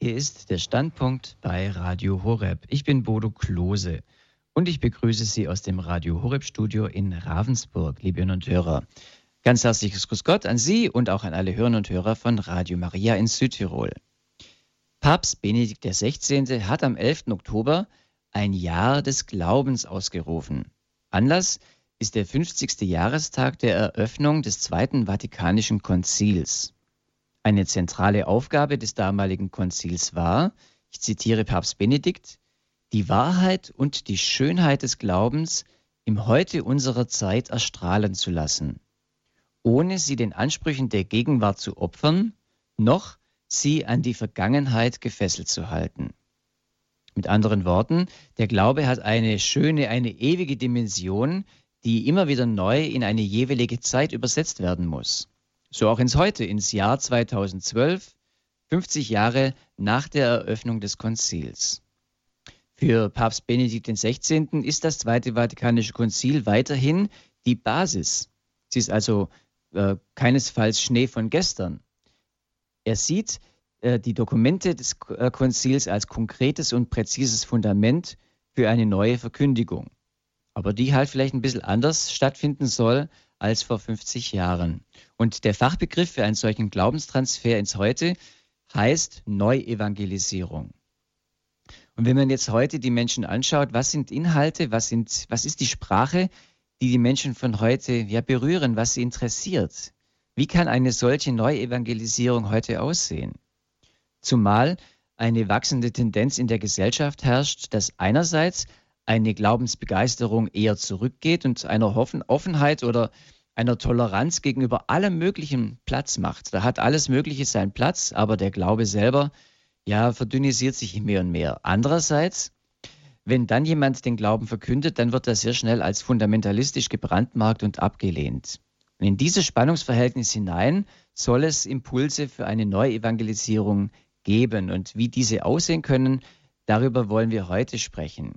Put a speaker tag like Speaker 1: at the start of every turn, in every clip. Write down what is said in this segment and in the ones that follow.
Speaker 1: Hier ist der Standpunkt bei Radio Horeb. Ich bin Bodo Klose und ich begrüße Sie aus dem Radio Horeb Studio in Ravensburg, liebe Hörer und Hörer. Ganz herzliches Grüß Gott an Sie und auch an alle Hörer und Hörer von Radio Maria in Südtirol. Papst Benedikt XVI. hat am 11. Oktober ein Jahr des Glaubens ausgerufen. Anlass ist der 50. Jahrestag der Eröffnung des Zweiten Vatikanischen Konzils. Eine zentrale Aufgabe des damaligen Konzils war, ich zitiere Papst Benedikt, die Wahrheit und die Schönheit des Glaubens im Heute unserer Zeit erstrahlen zu lassen, ohne sie den Ansprüchen der Gegenwart zu opfern, noch sie an die Vergangenheit gefesselt zu halten. Mit anderen Worten, der Glaube hat eine schöne, eine ewige Dimension, die immer wieder neu in eine jeweilige Zeit übersetzt werden muss. So auch ins Heute, ins Jahr 2012, 50 Jahre nach der Eröffnung des Konzils. Für Papst Benedikt XVI. ist das Zweite Vatikanische Konzil weiterhin die Basis. Sie ist also äh, keinesfalls Schnee von gestern. Er sieht äh, die Dokumente des äh, Konzils als konkretes und präzises Fundament für eine neue Verkündigung. Aber die halt vielleicht ein bisschen anders stattfinden soll als vor 50 Jahren. Und der Fachbegriff für einen solchen Glaubenstransfer ins Heute heißt Neuevangelisierung. Und wenn man jetzt heute die Menschen anschaut, was sind Inhalte, was, sind, was ist die Sprache, die die Menschen von heute ja berühren, was sie interessiert? Wie kann eine solche Neuevangelisierung heute aussehen? Zumal eine wachsende Tendenz in der Gesellschaft herrscht, dass einerseits eine Glaubensbegeisterung eher zurückgeht und einer Offenheit oder einer Toleranz gegenüber allem Möglichen Platz macht. Da hat alles Mögliche seinen Platz, aber der Glaube selber, ja, verdünnisiert sich mehr und mehr. Andererseits, wenn dann jemand den Glauben verkündet, dann wird er sehr schnell als fundamentalistisch gebrandmarkt und abgelehnt. Und in dieses Spannungsverhältnis hinein soll es Impulse für eine Neuevangelisierung geben. Und wie diese aussehen können, darüber wollen wir heute sprechen.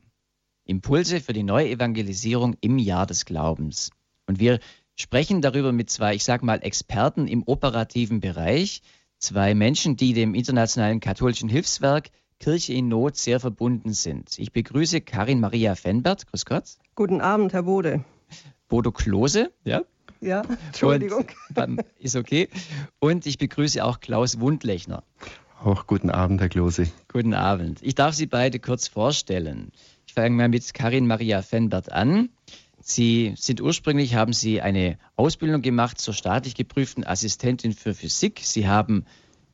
Speaker 1: Impulse für die Neuevangelisierung im Jahr des Glaubens. Und wir sprechen darüber mit zwei, ich sage mal, Experten im operativen Bereich, zwei Menschen, die dem internationalen katholischen Hilfswerk Kirche in Not sehr verbunden sind. Ich begrüße Karin Maria Fenbert. Grüß Gott.
Speaker 2: Guten Abend, Herr Bode.
Speaker 1: Bodo Klose,
Speaker 2: ja. Ja, Entschuldigung.
Speaker 1: Und, ist okay. Und ich begrüße auch Klaus Wundlechner.
Speaker 3: Auch guten Abend, Herr Klose.
Speaker 1: Guten Abend. Ich darf Sie beide kurz vorstellen. Ich fange mal mit Karin Maria Fenbert an. Sie sind ursprünglich, haben Sie eine Ausbildung gemacht zur staatlich geprüften Assistentin für Physik. Sie haben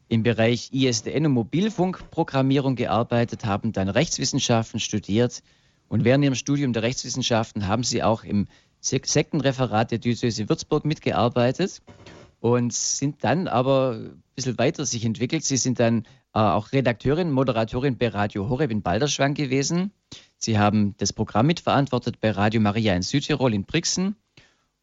Speaker 1: im Bereich ISDN und Mobilfunkprogrammierung gearbeitet, haben dann Rechtswissenschaften studiert und während Ihrem Studium der Rechtswissenschaften haben Sie auch im Sektenreferat der Diözese Würzburg mitgearbeitet und sind dann aber ein bisschen weiter sich entwickelt. Sie sind dann äh, auch Redakteurin, Moderatorin bei Radio Horeb in Balderschwang gewesen. Sie haben das Programm mitverantwortet bei Radio Maria in Südtirol in Brixen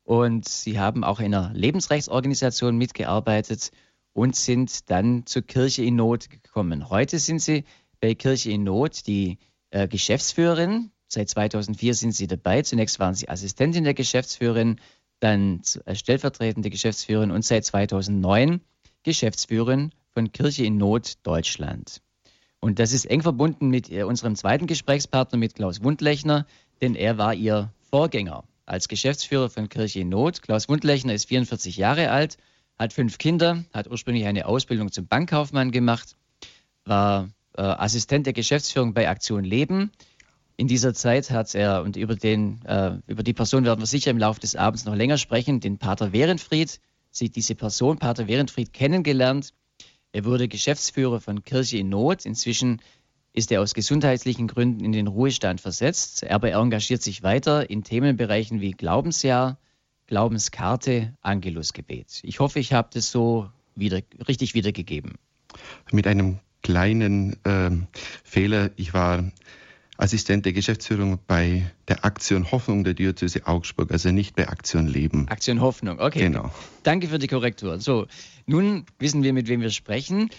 Speaker 1: und Sie haben auch in einer Lebensrechtsorganisation mitgearbeitet und sind dann zur Kirche in Not gekommen. Heute sind Sie bei Kirche in Not die äh, Geschäftsführerin. Seit 2004 sind Sie dabei. Zunächst waren Sie Assistentin der Geschäftsführerin, dann äh, stellvertretende Geschäftsführerin und seit 2009 Geschäftsführerin von Kirche in Not Deutschland. Und das ist eng verbunden mit äh, unserem zweiten Gesprächspartner, mit Klaus Wundlechner, denn er war ihr Vorgänger als Geschäftsführer von Kirche in Not. Klaus Wundlechner ist 44 Jahre alt, hat fünf Kinder, hat ursprünglich eine Ausbildung zum Bankkaufmann gemacht, war äh, Assistent der Geschäftsführung bei Aktion Leben. In dieser Zeit hat er, und über, den, äh, über die Person werden wir sicher im Laufe des Abends noch länger sprechen, den Pater Werenfried, sie diese Person, Pater Werenfried, kennengelernt er wurde Geschäftsführer von Kirche in Not. Inzwischen ist er aus gesundheitlichen Gründen in den Ruhestand versetzt, aber er engagiert sich weiter in Themenbereichen wie Glaubensjahr, Glaubenskarte, Angelusgebet. Ich hoffe, ich habe das so wieder, richtig wiedergegeben.
Speaker 3: Mit einem kleinen äh, Fehler. Ich war Assistent der Geschäftsführung bei der Aktion Hoffnung der Diözese Augsburg, also nicht bei Aktion Leben.
Speaker 1: Aktion Hoffnung, okay. Genau. Danke für die Korrektur. So, nun wissen wir, mit wem wir sprechen.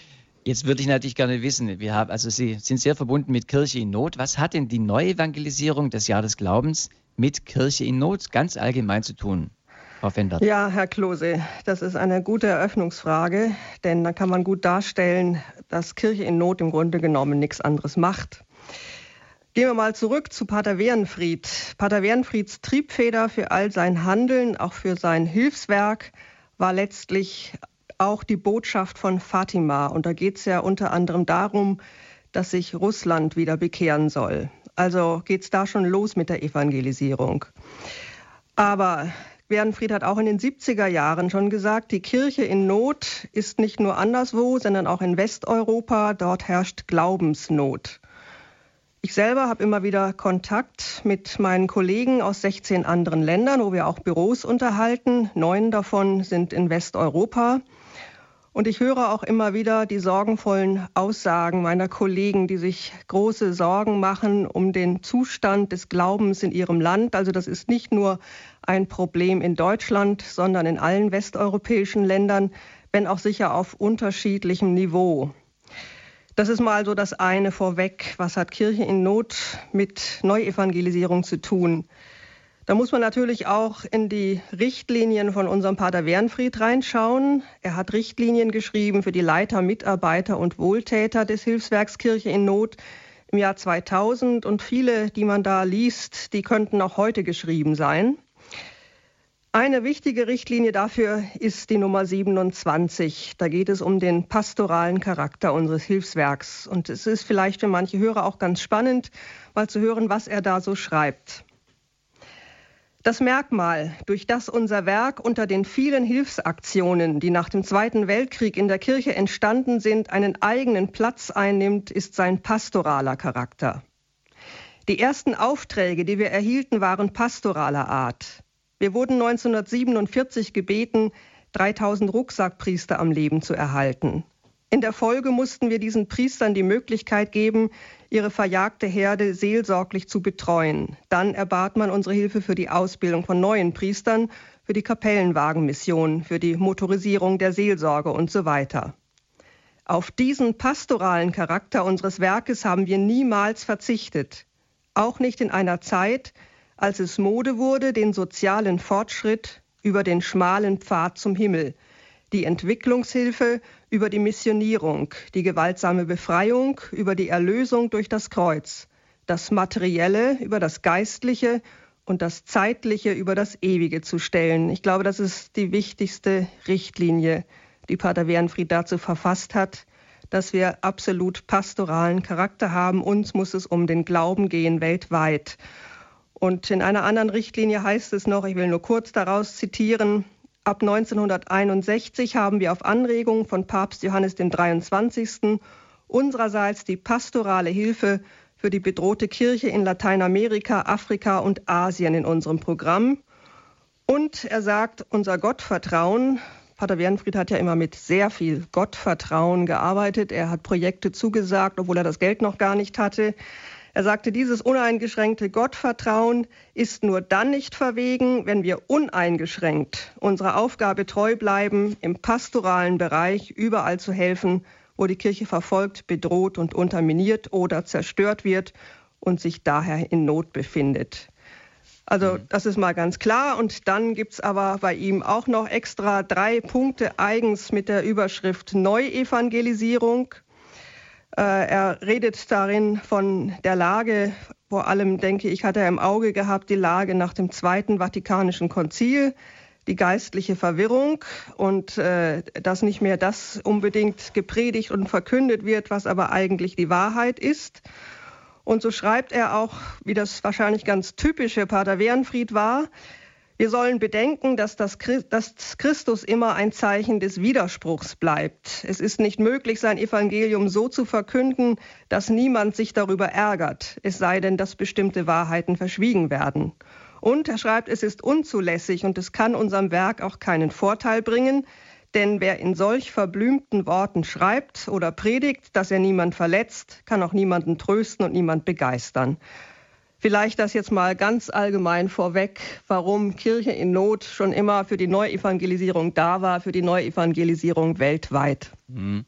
Speaker 1: Jetzt würde ich natürlich gerne wissen, wir haben, also Sie sind sehr verbunden mit Kirche in Not. Was hat denn die Neuevangelisierung des Jahr des Glaubens mit Kirche in Not ganz allgemein zu tun?
Speaker 2: Ja, Herr Klose, das ist eine gute Eröffnungsfrage, denn da kann man gut darstellen, dass Kirche in Not im Grunde genommen nichts anderes macht. Gehen wir mal zurück zu Pater Wehrenfried. Pater Wehrenfrieds Triebfeder für all sein Handeln, auch für sein Hilfswerk, war letztlich auch die Botschaft von Fatima. Und da geht es ja unter anderem darum, dass sich Russland wieder bekehren soll. Also geht es da schon los mit der Evangelisierung. Aber Wernfried hat auch in den 70er Jahren schon gesagt, die Kirche in Not ist nicht nur anderswo, sondern auch in Westeuropa. Dort herrscht Glaubensnot. Ich selber habe immer wieder Kontakt mit meinen Kollegen aus 16 anderen Ländern, wo wir auch Büros unterhalten. Neun davon sind in Westeuropa. Und ich höre auch immer wieder die sorgenvollen Aussagen meiner Kollegen, die sich große Sorgen machen um den Zustand des Glaubens in ihrem Land. Also das ist nicht nur ein Problem in Deutschland, sondern in allen westeuropäischen Ländern, wenn auch sicher auf unterschiedlichem Niveau. Das ist mal so das eine vorweg. Was hat Kirche in Not mit Neuevangelisierung zu tun? Da muss man natürlich auch in die Richtlinien von unserem Pater Wernfried reinschauen. Er hat Richtlinien geschrieben für die Leiter, Mitarbeiter und Wohltäter des Hilfswerks Kirche in Not im Jahr 2000. Und viele, die man da liest, die könnten auch heute geschrieben sein. Eine wichtige Richtlinie dafür ist die Nummer 27. Da geht es um den pastoralen Charakter unseres Hilfswerks. Und es ist vielleicht für manche Hörer auch ganz spannend, mal zu hören, was er da so schreibt. Das Merkmal, durch das unser Werk unter den vielen Hilfsaktionen, die nach dem Zweiten Weltkrieg in der Kirche entstanden sind, einen eigenen Platz einnimmt, ist sein pastoraler Charakter. Die ersten Aufträge, die wir erhielten, waren pastoraler Art. Wir wurden 1947 gebeten, 3000 Rucksackpriester am Leben zu erhalten. In der Folge mussten wir diesen Priestern die Möglichkeit geben, ihre verjagte Herde seelsorglich zu betreuen. Dann erbat man unsere Hilfe für die Ausbildung von neuen Priestern, für die Kapellenwagenmission, für die Motorisierung der Seelsorge und so weiter. Auf diesen pastoralen Charakter unseres Werkes haben wir niemals verzichtet, auch nicht in einer Zeit, als es Mode wurde, den sozialen Fortschritt über den schmalen Pfad zum Himmel, die Entwicklungshilfe über die Missionierung, die gewaltsame Befreiung über die Erlösung durch das Kreuz, das Materielle über das Geistliche und das Zeitliche über das Ewige zu stellen. Ich glaube, das ist die wichtigste Richtlinie, die Pater Wernfried dazu verfasst hat, dass wir absolut pastoralen Charakter haben. Uns muss es um den Glauben gehen weltweit. Und in einer anderen Richtlinie heißt es noch, ich will nur kurz daraus zitieren, Ab 1961 haben wir auf Anregung von Papst Johannes dem 23. unsererseits die pastorale Hilfe für die bedrohte Kirche in Lateinamerika, Afrika und Asien in unserem Programm. Und er sagt, unser Gottvertrauen, Pater Wernfried hat ja immer mit sehr viel Gottvertrauen gearbeitet. Er hat Projekte zugesagt, obwohl er das Geld noch gar nicht hatte. Er sagte, dieses uneingeschränkte Gottvertrauen ist nur dann nicht verwegen, wenn wir uneingeschränkt unserer Aufgabe treu bleiben, im pastoralen Bereich überall zu helfen, wo die Kirche verfolgt, bedroht und unterminiert oder zerstört wird und sich daher in Not befindet. Also mhm. das ist mal ganz klar. Und dann gibt es aber bei ihm auch noch extra drei Punkte eigens mit der Überschrift Neuevangelisierung. Äh, er redet darin von der Lage, vor allem denke ich, hat er im Auge gehabt, die Lage nach dem Zweiten Vatikanischen Konzil, die geistliche Verwirrung und äh, dass nicht mehr das unbedingt gepredigt und verkündet wird, was aber eigentlich die Wahrheit ist. Und so schreibt er auch, wie das wahrscheinlich ganz typische Pater Wernfried war, wir sollen bedenken, dass, das, dass Christus immer ein Zeichen des Widerspruchs bleibt. Es ist nicht möglich, sein Evangelium so zu verkünden, dass niemand sich darüber ärgert, es sei denn, dass bestimmte Wahrheiten verschwiegen werden. Und er schreibt, es ist unzulässig und es kann unserem Werk auch keinen Vorteil bringen, denn wer in solch verblümten Worten schreibt oder predigt, dass er niemand verletzt, kann auch niemanden trösten und niemand begeistern. Vielleicht das jetzt mal ganz allgemein vorweg, warum Kirche in Not schon immer für die Neuevangelisierung da war, für die Neuevangelisierung weltweit. Mhm.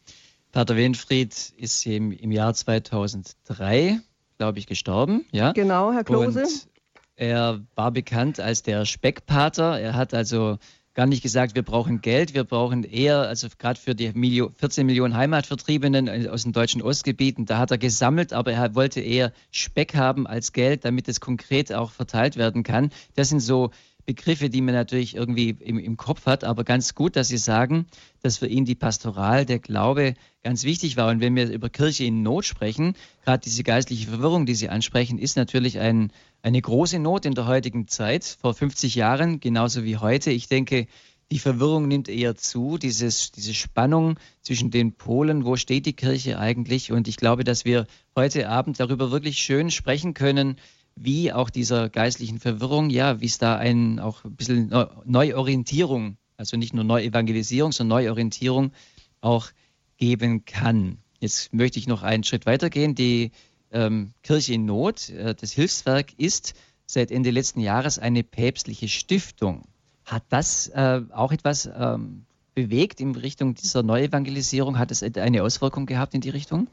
Speaker 1: Pater Winfried ist im, im Jahr 2003, glaube ich, gestorben. Ja?
Speaker 2: Genau, Herr Klose. Und
Speaker 1: Er war bekannt als der Speckpater. Er hat also gar nicht gesagt, wir brauchen Geld, wir brauchen eher, also gerade für die 14 Millionen Heimatvertriebenen aus den deutschen Ostgebieten, da hat er gesammelt, aber er wollte eher Speck haben als Geld, damit es konkret auch verteilt werden kann. Das sind so Begriffe, die man natürlich irgendwie im, im, Kopf hat, aber ganz gut, dass Sie sagen, dass für ihn die Pastoral, der Glaube ganz wichtig war. Und wenn wir über Kirche in Not sprechen, gerade diese geistliche Verwirrung, die Sie ansprechen, ist natürlich ein, eine große Not in der heutigen Zeit, vor 50 Jahren, genauso wie heute. Ich denke, die Verwirrung nimmt eher zu, dieses, diese Spannung zwischen den Polen, wo steht die Kirche eigentlich? Und ich glaube, dass wir heute Abend darüber wirklich schön sprechen können, wie auch dieser geistlichen Verwirrung, ja, wie es da ein, auch ein bisschen Neuorientierung, also nicht nur Neuevangelisierung, sondern Neuorientierung auch geben kann. Jetzt möchte ich noch einen Schritt weitergehen. Die ähm, Kirche in Not, äh, das Hilfswerk ist seit Ende letzten Jahres eine päpstliche Stiftung. Hat das äh, auch etwas ähm, bewegt in Richtung dieser Neuevangelisierung? Hat es eine Auswirkung gehabt in die Richtung?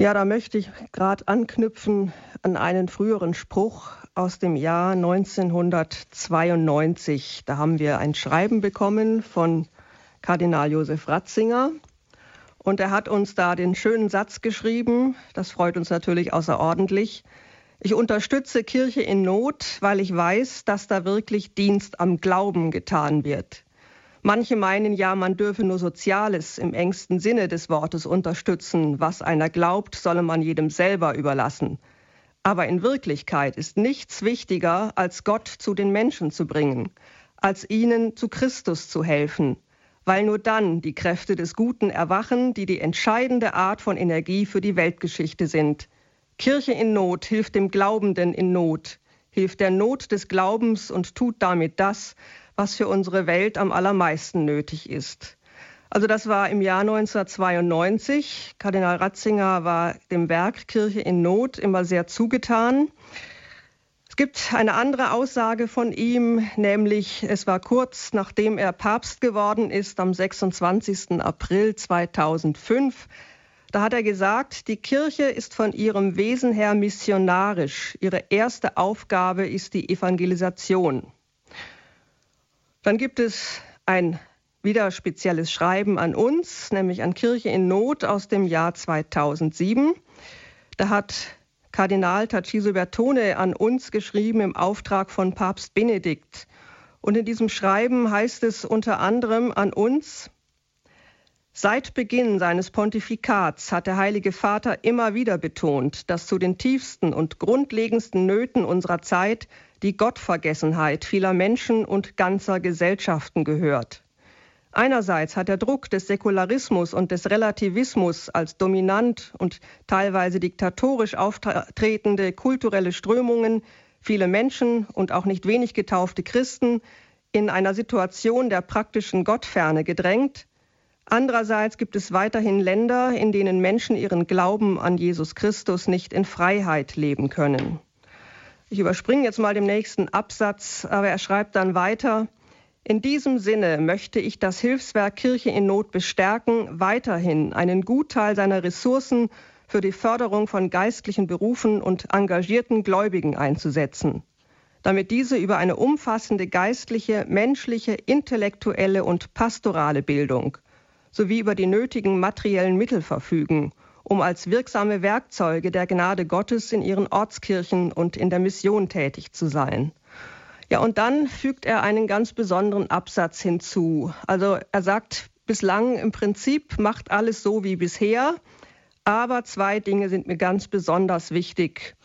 Speaker 2: Ja, da möchte ich gerade anknüpfen an einen früheren Spruch aus dem Jahr 1992. Da haben wir ein Schreiben bekommen von Kardinal Josef Ratzinger. Und er hat uns da den schönen Satz geschrieben, das freut uns natürlich außerordentlich. Ich unterstütze Kirche in Not, weil ich weiß, dass da wirklich Dienst am Glauben getan wird. Manche meinen ja, man dürfe nur Soziales im engsten Sinne des Wortes unterstützen. Was einer glaubt, solle man jedem selber überlassen. Aber in Wirklichkeit ist nichts wichtiger, als Gott zu den Menschen zu bringen, als ihnen zu Christus zu helfen, weil nur dann die Kräfte des Guten erwachen, die die entscheidende Art von Energie für die Weltgeschichte sind. Kirche in Not hilft dem Glaubenden in Not, hilft der Not des Glaubens und tut damit das, was für unsere Welt am allermeisten nötig ist. Also das war im Jahr 1992. Kardinal Ratzinger war dem Werk Kirche in Not immer sehr zugetan. Es gibt eine andere Aussage von ihm, nämlich es war kurz nachdem er Papst geworden ist, am 26. April 2005. Da hat er gesagt, die Kirche ist von ihrem Wesen her missionarisch. Ihre erste Aufgabe ist die Evangelisation. Dann gibt es ein wieder spezielles Schreiben an uns, nämlich an Kirche in Not aus dem Jahr 2007. Da hat Kardinal Taciso Bertone an uns geschrieben im Auftrag von Papst Benedikt. Und in diesem Schreiben heißt es unter anderem an uns, Seit Beginn seines Pontifikats hat der Heilige Vater immer wieder betont, dass zu den tiefsten und grundlegendsten Nöten unserer Zeit die Gottvergessenheit vieler Menschen und ganzer Gesellschaften gehört. Einerseits hat der Druck des Säkularismus und des Relativismus als dominant und teilweise diktatorisch auftretende kulturelle Strömungen viele Menschen und auch nicht wenig getaufte Christen in einer Situation der praktischen Gottferne gedrängt. Andererseits gibt es weiterhin Länder, in denen Menschen ihren Glauben an Jesus Christus nicht in Freiheit leben können. Ich überspringe jetzt mal den nächsten Absatz, aber er schreibt dann weiter, in diesem Sinne möchte ich das Hilfswerk Kirche in Not bestärken, weiterhin einen Gutteil seiner Ressourcen für die Förderung von geistlichen Berufen und engagierten Gläubigen einzusetzen, damit diese über eine umfassende geistliche, menschliche, intellektuelle und pastorale Bildung sowie über die nötigen materiellen Mittel verfügen um als wirksame Werkzeuge der Gnade Gottes in ihren Ortskirchen und in der Mission tätig zu sein. Ja, und dann fügt er einen ganz besonderen Absatz hinzu. Also er sagt, bislang im Prinzip macht alles so wie bisher, aber zwei Dinge sind mir ganz besonders wichtig.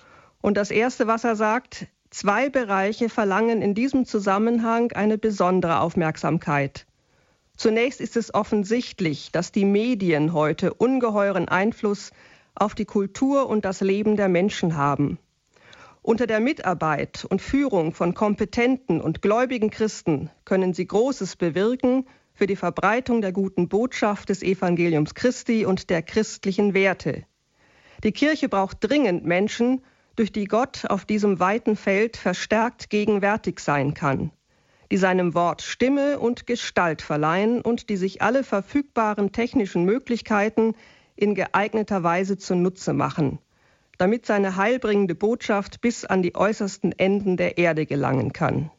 Speaker 2: Und das Erste, was er sagt, zwei Bereiche verlangen in diesem Zusammenhang eine besondere Aufmerksamkeit. Zunächst ist es offensichtlich, dass die Medien heute ungeheuren Einfluss auf die Kultur und das Leben der Menschen haben. Unter der Mitarbeit und Führung von kompetenten und gläubigen Christen können sie Großes bewirken für die Verbreitung der guten Botschaft des Evangeliums Christi und der christlichen Werte. Die Kirche braucht dringend Menschen, durch die Gott auf diesem weiten Feld verstärkt gegenwärtig sein kann die seinem Wort Stimme und Gestalt verleihen und die sich alle verfügbaren technischen Möglichkeiten in geeigneter Weise zunutze machen. damit seine heilbringende Botschaft bis an die äußersten Enden der Erde gelangen kann.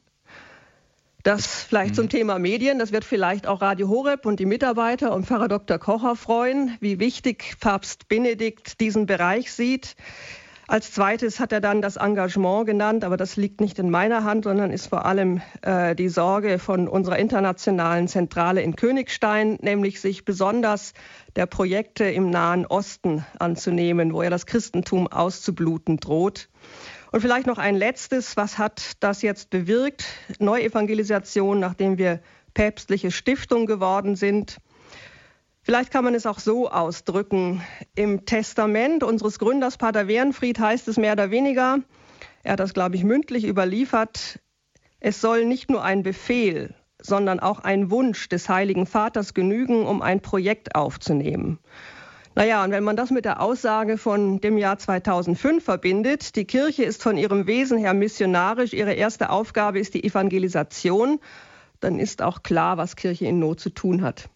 Speaker 2: Das vielleicht mhm. zum Thema Medien. Das wird vielleicht auch Radio Horeb und die Mitarbeiter und Pfarrer Dr. Kocher freuen, wie wichtig Papst Benedikt diesen Bereich sieht. Als zweites hat er dann das Engagement genannt, aber das liegt nicht in meiner Hand, sondern ist vor allem äh, die Sorge von unserer internationalen Zentrale in Königstein, nämlich sich besonders der Projekte im Nahen Osten anzunehmen, wo ja das Christentum auszubluten droht. Und vielleicht noch ein letztes, was hat das jetzt bewirkt? Neuevangelisation, nachdem wir päpstliche Stiftung geworden sind. Vielleicht kann man es auch so ausdrücken. Im Testament unseres Gründers Pater Wehrenfried heißt es mehr oder weniger, er hat das, glaube ich, mündlich überliefert, es soll nicht nur ein Befehl, sondern auch ein Wunsch des Heiligen Vaters genügen, um ein Projekt aufzunehmen. Naja, und wenn man das mit der Aussage von dem Jahr 2005 verbindet, die Kirche ist von ihrem Wesen her missionarisch, ihre erste Aufgabe ist die Evangelisation, dann ist auch klar, was Kirche in Not zu tun hat.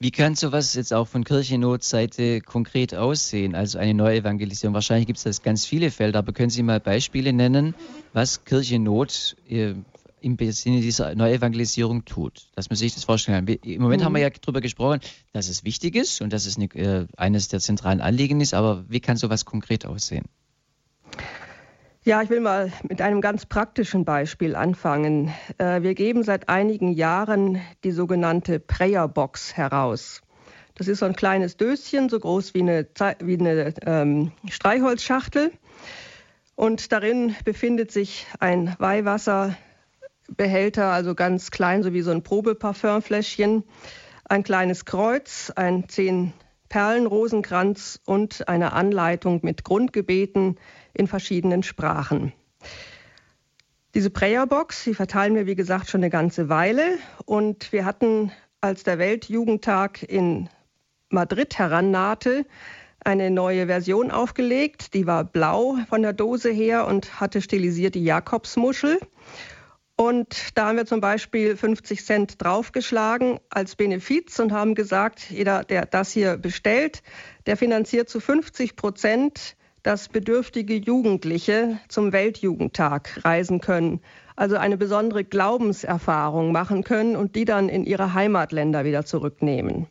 Speaker 1: Wie kann sowas jetzt auch von Kirchennotseite konkret aussehen? Also eine Neuevangelisierung. Wahrscheinlich gibt es das ganz viele Felder, aber können Sie mal Beispiele nennen, was Kirchennot äh, im Sinne dieser Neuevangelisierung tut? Dass man sich das vorstellen kann. Im Moment mhm. haben wir ja darüber gesprochen, dass es wichtig ist und dass es eine, äh, eines der zentralen Anliegen ist, aber wie kann sowas konkret aussehen?
Speaker 2: Ja, ich will mal mit einem ganz praktischen Beispiel anfangen. Äh, wir geben seit einigen Jahren die sogenannte Prayer Box heraus. Das ist so ein kleines Döschen, so groß wie eine, wie eine ähm, Streichholzschachtel. Und darin befindet sich ein Weihwasserbehälter, also ganz klein, so wie so ein Probeparfümfläschchen, ein kleines Kreuz, ein zehn Perlenrosenkranz und eine Anleitung mit Grundgebeten, in verschiedenen Sprachen. Diese Prayer-Box, die verteilen wir, wie gesagt, schon eine ganze Weile. Und wir hatten, als der Weltjugendtag in Madrid herannahte, eine neue Version aufgelegt. Die war blau von der Dose her und hatte stilisiert die Jakobsmuschel. Und da haben wir zum Beispiel 50 Cent draufgeschlagen als Benefiz und haben gesagt, jeder, der das hier bestellt, der finanziert zu 50 Prozent dass bedürftige Jugendliche zum Weltjugendtag reisen können, also eine besondere Glaubenserfahrung machen können und die dann in ihre Heimatländer wieder zurücknehmen.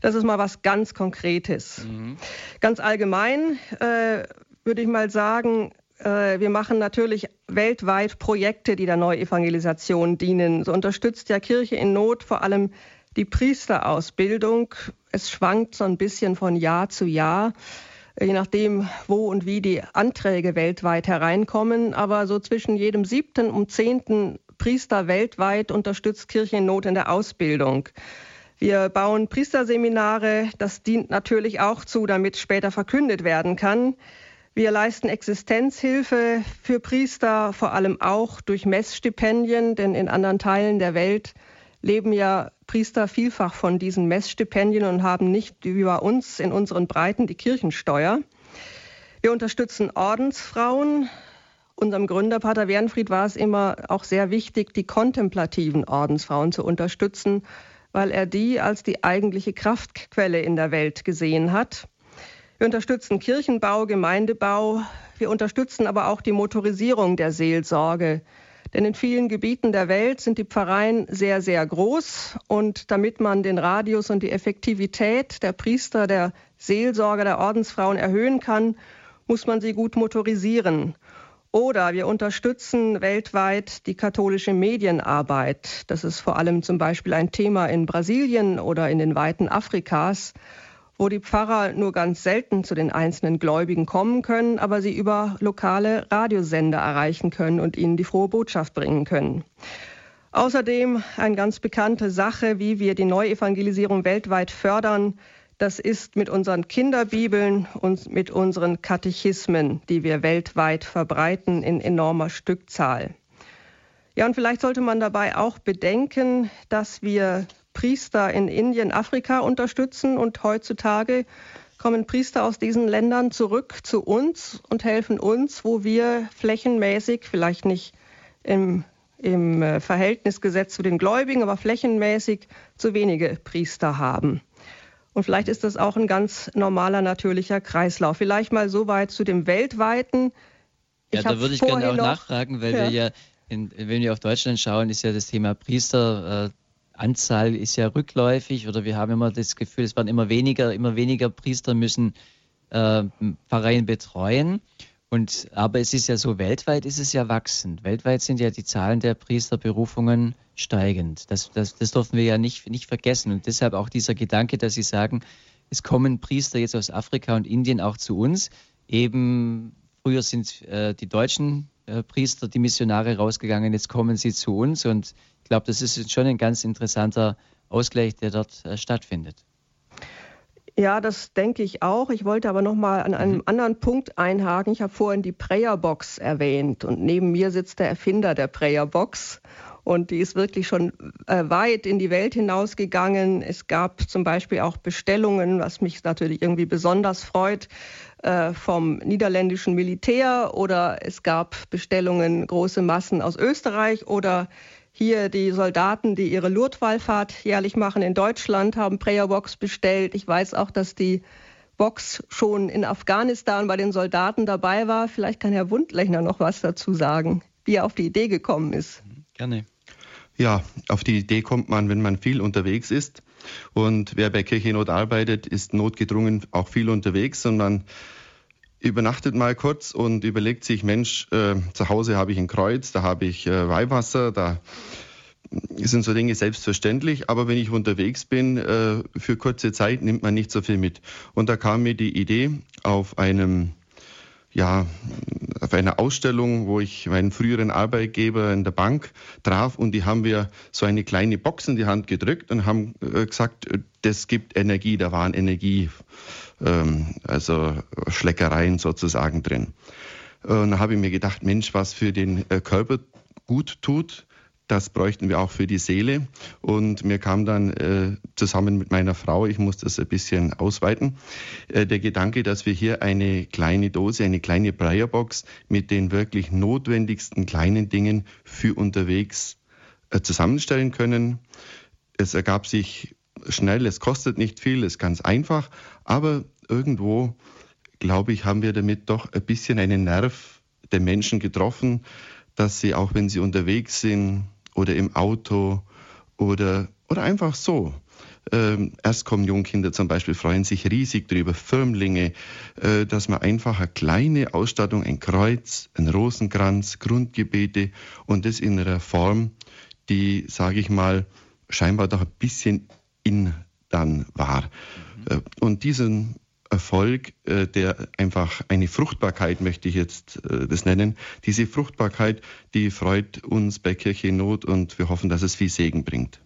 Speaker 2: Das ist mal was ganz Konkretes. Mhm. Ganz allgemein äh, würde ich mal sagen, äh, wir machen natürlich weltweit Projekte, die der Neuevangelisation dienen. So unterstützt ja Kirche in Not vor allem die Priesterausbildung. Es schwankt so ein bisschen von Jahr zu Jahr je nachdem, wo und wie die Anträge weltweit hereinkommen. Aber so zwischen jedem siebten und zehnten Priester weltweit unterstützt Kirche in Not in der Ausbildung. Wir bauen Priesterseminare. Das dient natürlich auch zu, damit später verkündet werden kann. Wir leisten Existenzhilfe für Priester, vor allem auch durch Messstipendien, denn in anderen Teilen der Welt leben ja Priester vielfach von diesen Messstipendien und haben nicht wie bei uns in unseren Breiten die Kirchensteuer. Wir unterstützen Ordensfrauen. Unserem Gründer Pater Wernfried war es immer auch sehr wichtig, die kontemplativen Ordensfrauen zu unterstützen, weil er die als die eigentliche Kraftquelle in der Welt gesehen hat. Wir unterstützen Kirchenbau, Gemeindebau. Wir unterstützen aber auch die Motorisierung der Seelsorge. Denn in vielen Gebieten der Welt sind die Pfarreien sehr, sehr groß. Und damit man den Radius und die Effektivität der Priester, der Seelsorger, der Ordensfrauen erhöhen kann, muss man sie gut motorisieren. Oder wir unterstützen weltweit die katholische Medienarbeit. Das ist vor allem zum Beispiel ein Thema in Brasilien oder in den Weiten Afrikas wo die Pfarrer nur ganz selten zu den einzelnen Gläubigen kommen können, aber sie über lokale Radiosender erreichen können und ihnen die frohe Botschaft bringen können. Außerdem eine ganz bekannte Sache, wie wir die Neuevangelisierung weltweit fördern, das ist mit unseren Kinderbibeln und mit unseren Katechismen, die wir weltweit verbreiten in enormer Stückzahl. Ja, und vielleicht sollte man dabei auch bedenken, dass wir Priester in Indien, Afrika unterstützen und heutzutage kommen Priester aus diesen Ländern zurück zu uns und helfen uns, wo wir flächenmäßig, vielleicht nicht im, im äh, Verhältnis gesetzt zu den Gläubigen, aber flächenmäßig zu wenige Priester haben. Und vielleicht ist das auch ein ganz normaler, natürlicher Kreislauf. Vielleicht mal so weit zu dem weltweiten.
Speaker 1: Ich ja, da würde ich gerne auch nachfragen, weil ja. wir ja, in, wenn wir auf Deutschland schauen, ist ja das Thema Priesteranzahl äh, ist ja rückläufig oder wir haben immer das Gefühl, es werden immer weniger, immer weniger Priester müssen äh, Pfarreien betreuen. Und, aber es ist ja so, weltweit ist es ja wachsend. Weltweit sind ja die Zahlen der Priesterberufungen steigend. Das, das, das dürfen wir ja nicht, nicht vergessen. Und deshalb auch dieser Gedanke, dass Sie sagen, es kommen Priester jetzt aus Afrika und Indien auch zu uns. Eben früher sind äh, die deutschen äh, Priester, die Missionare rausgegangen, jetzt kommen sie zu uns. Und ich glaube, das ist schon ein ganz interessanter Ausgleich, der dort äh, stattfindet.
Speaker 2: Ja, das denke ich auch. Ich wollte aber noch mal an einem mhm. anderen Punkt einhaken. Ich habe vorhin die Prayer Box erwähnt und neben mir sitzt der Erfinder der Prayer Box und die ist wirklich schon äh, weit in die Welt hinausgegangen. Es gab zum Beispiel auch Bestellungen, was mich natürlich irgendwie besonders freut, äh, vom niederländischen Militär oder es gab Bestellungen, große Massen aus Österreich oder hier die Soldaten, die ihre Lourdes-Wallfahrt jährlich machen in Deutschland, haben Prayer Box bestellt. Ich weiß auch, dass die Box schon in Afghanistan bei den Soldaten dabei war. Vielleicht kann Herr Wundlechner noch was dazu sagen, wie er auf die Idee gekommen ist.
Speaker 3: Gerne. Ja, auf die Idee kommt man, wenn man viel unterwegs ist. Und wer bei Kirchennot arbeitet, ist notgedrungen auch viel unterwegs und man übernachtet mal kurz und überlegt sich, Mensch, äh, zu Hause habe ich ein Kreuz, da habe ich äh, Weihwasser, da sind so Dinge selbstverständlich, aber wenn ich unterwegs bin, äh, für kurze Zeit nimmt man nicht so viel mit. Und da kam mir die Idee auf einem ja, auf einer Ausstellung, wo ich meinen früheren Arbeitgeber in der Bank traf und die haben wir so eine kleine Box in die Hand gedrückt und haben äh, gesagt, das gibt Energie, da waren Energie ähm, also Schleckereien sozusagen drin. Und da habe ich mir gedacht, Mensch, was für den äh, Körper gut tut, das bräuchten wir auch für die Seele. Und mir kam dann äh, zusammen mit meiner Frau, ich muss das ein bisschen ausweiten, äh, der Gedanke, dass wir hier eine kleine Dose, eine kleine Breierbox mit den wirklich notwendigsten kleinen Dingen für unterwegs äh, zusammenstellen können. Es ergab sich schnell, es kostet nicht viel, es ist ganz einfach, aber irgendwo, glaube ich, haben wir damit doch ein bisschen einen Nerv der Menschen getroffen, dass sie auch wenn sie unterwegs sind oder im Auto oder, oder einfach so, ähm, Erstkommunionkinder zum Beispiel freuen sich riesig drüber, Firmlinge, äh, dass man einfach eine kleine Ausstattung, ein Kreuz, ein Rosenkranz, Grundgebete und das in einer Form, die, sage ich mal, scheinbar doch ein bisschen in dann war. Mhm. Äh, und diesen Erfolg, äh, der einfach eine Fruchtbarkeit, möchte ich jetzt äh, das nennen, diese Fruchtbarkeit, die freut uns bei Kirche in Not und wir hoffen, dass es viel Segen bringt.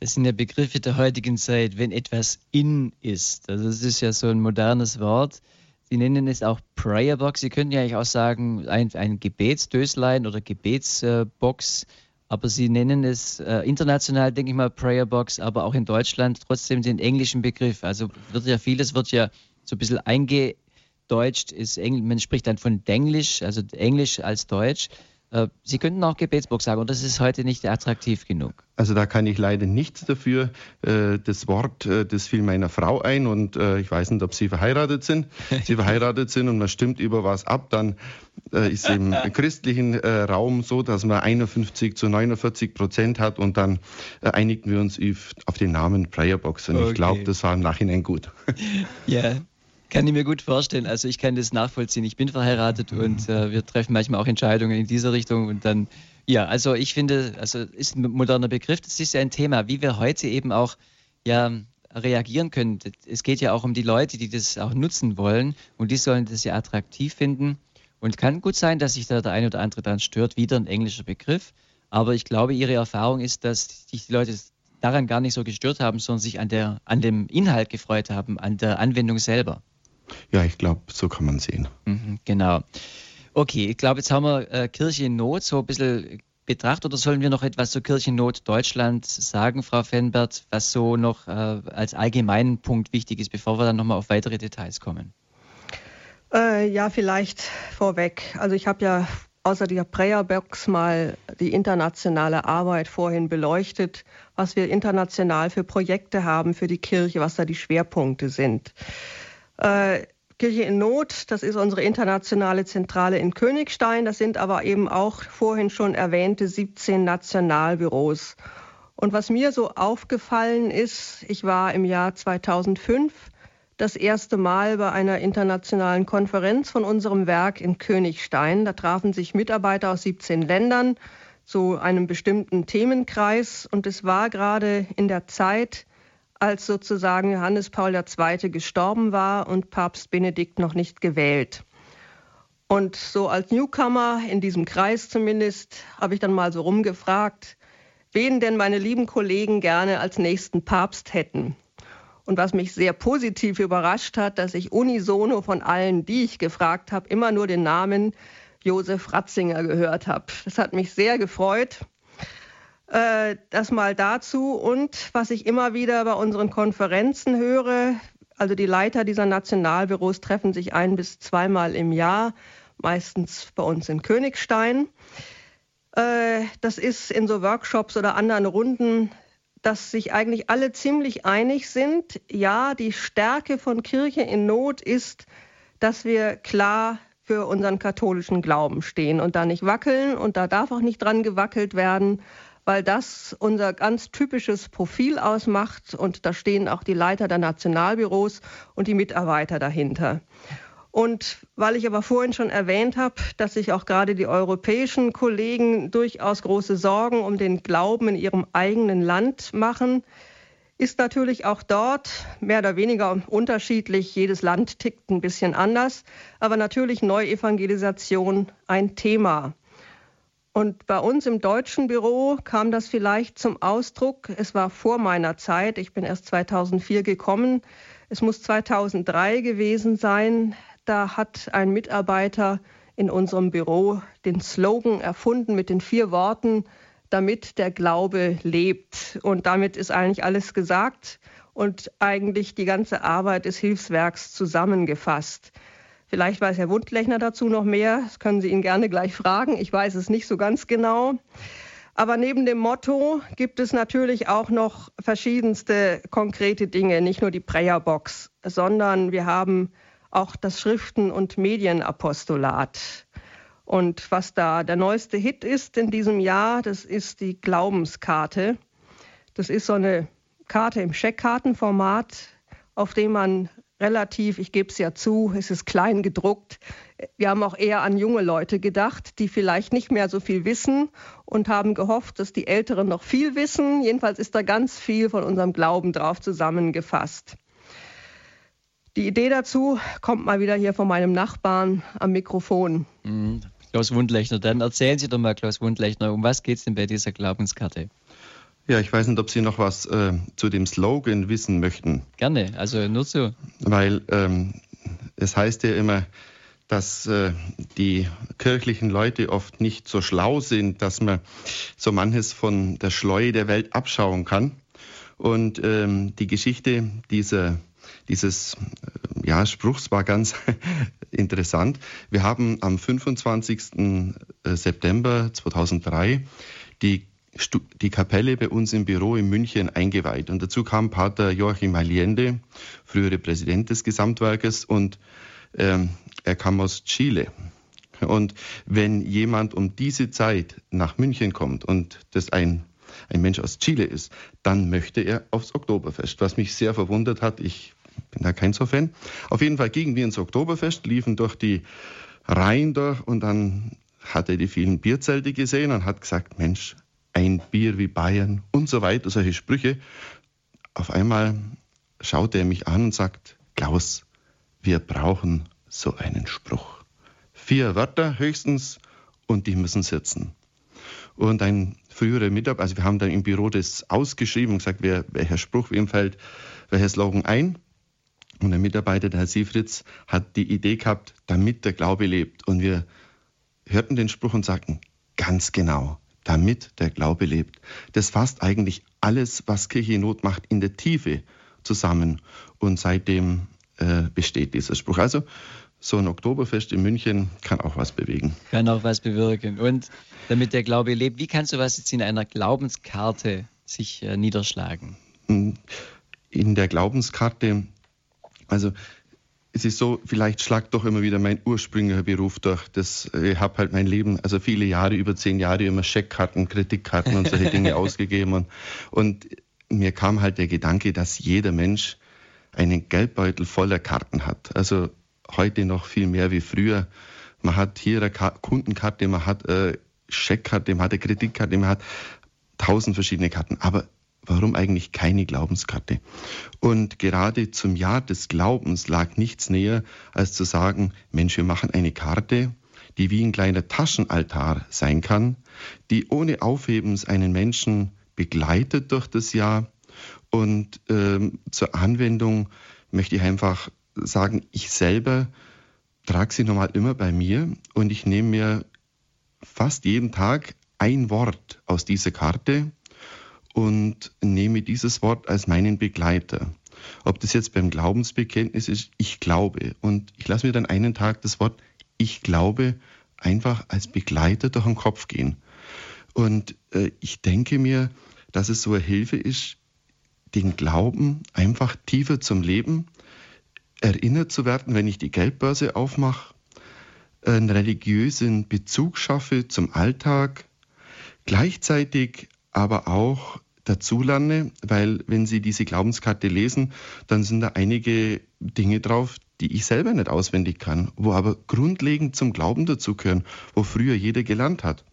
Speaker 1: Das sind ja Begriffe der heutigen Zeit, wenn etwas in ist. Also das ist ja so ein modernes Wort. Sie nennen es auch Prayerbox. Sie könnten ja eigentlich auch sagen, ein, ein Gebetsdöslein oder Gebetsbox. Aber Sie nennen es äh, international, denke ich mal, Prayer Box, aber auch in Deutschland trotzdem den englischen Begriff. Also wird ja vieles wird ja so ein bisschen eingedeutscht, ist Engl man spricht dann von Denglisch, also Englisch als Deutsch. Äh, Sie könnten auch Gebetsbox sagen, und das ist heute nicht attraktiv genug.
Speaker 3: Also da kann ich leider nichts dafür. Äh, das Wort, äh, das fiel meiner Frau ein und ich weiß nicht, ob Sie verheiratet sind. Sie verheiratet sind und man stimmt über was ab, dann ist im christlichen Raum so, dass man 51 zu 49 Prozent hat und dann einigten wir uns auf den Namen Prayerbox und okay. ich glaube, das war im Nachhinein gut.
Speaker 1: Ja, kann ich mir gut vorstellen. Also ich kann das nachvollziehen. Ich bin verheiratet und äh, wir treffen manchmal auch Entscheidungen in dieser Richtung und dann, ja, also ich finde, also ist ein moderner Begriff. Das ist ja ein Thema, wie wir heute eben auch ja reagieren können. Es geht ja auch um die Leute, die das auch nutzen wollen und die sollen das ja attraktiv finden. Und kann gut sein, dass sich da der eine oder andere daran stört, wieder ein englischer Begriff. Aber ich glaube, Ihre Erfahrung ist, dass sich die Leute daran gar nicht so gestört haben, sondern sich an, der, an dem Inhalt gefreut haben, an der Anwendung selber.
Speaker 3: Ja, ich glaube, so kann man sehen.
Speaker 1: Mhm, genau. Okay, ich glaube, jetzt haben wir äh, Kirche in Not so ein bisschen betrachtet oder sollen wir noch etwas zur Kirchennot Deutschland sagen, Frau Fenbert, was so noch äh, als allgemeinen Punkt wichtig ist, bevor wir dann nochmal auf weitere Details kommen?
Speaker 2: Äh, ja, vielleicht vorweg. Also ich habe ja außer der Prayer-Box mal die internationale Arbeit vorhin beleuchtet, was wir international für Projekte haben für die Kirche, was da die Schwerpunkte sind. Äh, Kirche in Not, das ist unsere internationale Zentrale in Königstein. Das sind aber eben auch vorhin schon erwähnte 17 Nationalbüros. Und was mir so aufgefallen ist, ich war im Jahr 2005 das erste Mal bei einer internationalen Konferenz von unserem Werk in Königstein. Da trafen sich Mitarbeiter aus 17 Ländern zu einem bestimmten Themenkreis. Und es war gerade in der Zeit, als sozusagen Johannes Paul II. gestorben war und Papst Benedikt noch nicht gewählt. Und so als Newcomer in diesem Kreis zumindest habe ich dann mal so rumgefragt, wen denn meine lieben Kollegen gerne als nächsten Papst hätten. Und was mich sehr positiv überrascht hat, dass ich unisono von allen, die ich gefragt habe, immer nur den Namen Josef Ratzinger gehört habe. Das hat mich sehr gefreut. Äh, das mal dazu. Und was ich immer wieder bei unseren Konferenzen höre, also die Leiter dieser Nationalbüros treffen sich ein bis zweimal im Jahr, meistens bei uns in Königstein. Äh, das ist in so Workshops oder anderen Runden, dass sich eigentlich alle ziemlich einig sind. Ja, die Stärke von Kirche in Not ist, dass wir klar für unseren katholischen Glauben stehen und da nicht wackeln und da darf auch nicht dran gewackelt werden weil das unser ganz typisches Profil ausmacht und da stehen auch die Leiter der Nationalbüros und die Mitarbeiter dahinter. Und weil ich aber vorhin schon erwähnt habe, dass sich auch gerade die europäischen Kollegen durchaus große Sorgen um den Glauben in ihrem eigenen Land machen, ist natürlich auch dort mehr oder weniger unterschiedlich. Jedes Land tickt ein bisschen anders, aber natürlich Neuevangelisation ein Thema. Und bei uns im deutschen Büro kam das vielleicht zum Ausdruck. Es war vor meiner Zeit. Ich bin erst 2004 gekommen. Es muss 2003 gewesen sein. Da hat ein Mitarbeiter in unserem Büro den Slogan erfunden mit den vier Worten, damit der Glaube lebt. Und damit ist eigentlich alles gesagt und eigentlich die ganze Arbeit des Hilfswerks zusammengefasst. Vielleicht weiß Herr Wundlechner dazu noch mehr. Das können Sie ihn gerne gleich fragen. Ich weiß es nicht so ganz genau. Aber neben dem Motto gibt es natürlich auch noch verschiedenste konkrete Dinge, nicht nur die Prayerbox, sondern wir haben auch das Schriften- und Medienapostolat. Und was da der neueste Hit ist in diesem Jahr, das ist die Glaubenskarte. Das ist so eine Karte im Scheckkartenformat, auf dem man relativ, ich gebe es ja zu, es ist klein gedruckt. Wir haben auch eher an junge Leute gedacht, die vielleicht nicht mehr so viel wissen und haben gehofft, dass die Älteren noch viel wissen. Jedenfalls ist da ganz viel von unserem Glauben drauf zusammengefasst. Die Idee dazu kommt mal wieder hier von meinem Nachbarn am Mikrofon.
Speaker 1: Mhm. Klaus Wundlechner, dann erzählen Sie doch mal, Klaus Wundlechner, um was geht es denn bei dieser Glaubenskarte?
Speaker 3: Ja, ich weiß nicht, ob Sie noch was äh, zu dem Slogan wissen möchten.
Speaker 1: Gerne, also nur so.
Speaker 3: Weil ähm, es heißt ja immer, dass äh, die kirchlichen Leute oft nicht so schlau sind, dass man so manches von der Schleue der Welt abschauen kann. Und ähm, die Geschichte dieser, dieses äh, ja, Spruchs war ganz interessant. Wir haben am 25. Äh, September 2003 die die Kapelle bei uns im Büro in München eingeweiht. Und dazu kam Pater Joachim Allende, frühere Präsident des Gesamtwerkes, und ähm, er kam aus Chile. Und wenn jemand um diese Zeit nach München kommt und das ein, ein Mensch aus Chile ist, dann möchte er aufs Oktoberfest, was mich sehr verwundert hat. Ich bin da kein so Fan. Auf jeden Fall gingen wir ins Oktoberfest, liefen durch die Reihen durch und dann hat er die vielen Bierzelte gesehen und hat gesagt, Mensch, ein Bier wie Bayern und so weiter, solche Sprüche. Auf einmal schaut er mich an und sagt, Klaus, wir brauchen so einen Spruch. Vier Wörter höchstens und die müssen sitzen. Und ein früherer Mitarbeiter, also wir haben dann im Büro das ausgeschrieben und gesagt, wer, welcher Spruch, wem fällt welcher Slogan ein. Und der Mitarbeiter, der Herr Siefritz, hat die Idee gehabt, damit der Glaube lebt. Und wir hörten den Spruch und sagten, ganz genau, damit der Glaube lebt. Das fasst eigentlich alles, was Kirche in Not macht, in der Tiefe zusammen. Und seitdem äh, besteht dieser Spruch. Also so ein Oktoberfest in München kann auch was bewegen.
Speaker 1: Kann auch was bewirken. Und damit der Glaube lebt, wie kannst du was jetzt in einer Glaubenskarte sich äh, niederschlagen?
Speaker 3: Hm, in der Glaubenskarte, also es ist so, vielleicht schlagt doch immer wieder mein ursprünglicher Beruf durch. Das, äh, ich habe halt mein Leben, also viele Jahre, über zehn Jahre immer Scheckkarten, Kreditkarten und solche Dinge ausgegeben. Und, und mir kam halt der Gedanke, dass jeder Mensch einen Geldbeutel voller Karten hat. Also heute noch viel mehr wie früher. Man hat hier eine Kundenkarte, man hat eine Scheckkarte, man hat eine Kreditkarte, man hat tausend verschiedene Karten. Aber warum eigentlich keine Glaubenskarte? Und gerade zum Jahr des Glaubens lag nichts näher, als zu sagen, Mensch, wir machen eine Karte, die wie ein kleiner Taschenaltar sein kann, die ohne Aufhebens einen Menschen begleitet durch das Jahr. Und ähm, zur Anwendung möchte ich einfach sagen, ich selber trage sie normal immer bei mir und ich nehme mir fast jeden Tag ein Wort aus dieser Karte und nehme dieses Wort als meinen Begleiter. Ob das jetzt beim Glaubensbekenntnis ist, ich glaube. Und ich lasse mir dann einen Tag das Wort ich glaube einfach als Begleiter durch den Kopf gehen. Und äh, ich denke mir, dass es so eine Hilfe ist, den Glauben einfach tiefer zum Leben, erinnert zu werden, wenn ich die Geldbörse aufmache, einen religiösen Bezug schaffe zum Alltag, gleichzeitig aber auch dazulerne, weil wenn Sie diese Glaubenskarte lesen, dann sind da einige Dinge drauf, die ich selber nicht auswendig kann, wo aber grundlegend zum Glauben dazugehören, wo früher jeder gelernt hat.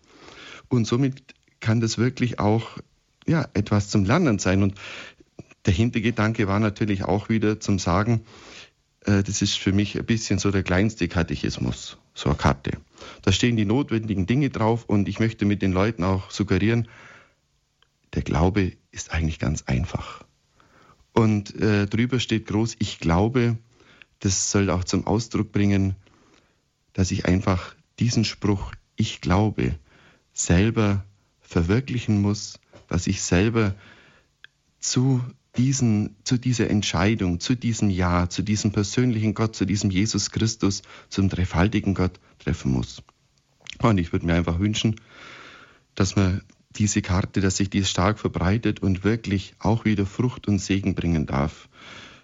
Speaker 3: Und somit kann das wirklich auch ja, etwas zum Lernen sein. Und der Hintergedanke war natürlich auch wieder zum Sagen, äh, das ist für mich ein bisschen so der kleinste Katechismus, so eine Karte. Da stehen die notwendigen Dinge drauf und ich möchte mit den Leuten auch suggerieren, der Glaube ist eigentlich ganz einfach. Und äh, drüber steht groß, ich glaube, das soll auch zum Ausdruck bringen, dass ich einfach diesen Spruch, ich glaube, selber verwirklichen muss, dass ich selber zu diesen, zu dieser Entscheidung, zu diesem Ja, zu diesem persönlichen Gott, zu diesem Jesus Christus, zum dreifaltigen Gott treffen muss. Und ich würde mir einfach wünschen, dass man diese Karte, dass sich die stark verbreitet und wirklich auch wieder Frucht und Segen bringen darf.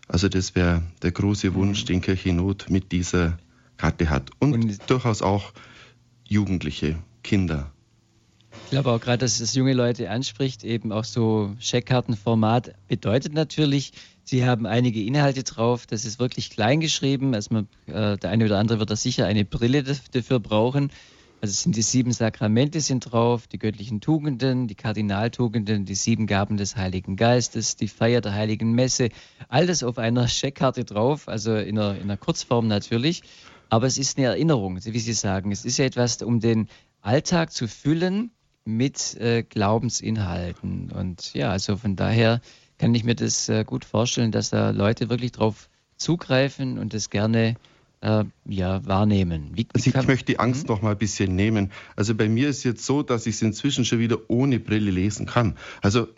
Speaker 3: Also das wäre der große Wunsch, den Kirche Not mit dieser Karte hat. Und, und durchaus auch Jugendliche, Kinder.
Speaker 1: Ich glaube auch gerade, dass es junge Leute anspricht, eben auch so Scheckkartenformat bedeutet natürlich, sie haben einige Inhalte drauf, das ist wirklich klein geschrieben. Also man, äh, der eine oder andere wird da sicher eine Brille dafür brauchen. Also sind die sieben Sakramente sind drauf, die göttlichen Tugenden, die Kardinaltugenden, die sieben Gaben des Heiligen Geistes, die Feier der Heiligen Messe, alles auf einer Scheckkarte drauf, also in einer, in einer Kurzform natürlich. Aber es ist eine Erinnerung, wie Sie sagen. Es ist ja etwas, um den Alltag zu füllen mit äh, Glaubensinhalten. Und ja, also von daher kann ich mir das äh, gut vorstellen, dass da Leute wirklich drauf zugreifen und das gerne äh, ja, wahrnehmen.
Speaker 3: Wie, also ich möchte die Angst hm? noch mal ein bisschen nehmen. Also bei mir ist jetzt so, dass ich es inzwischen schon wieder ohne Brille lesen kann. Also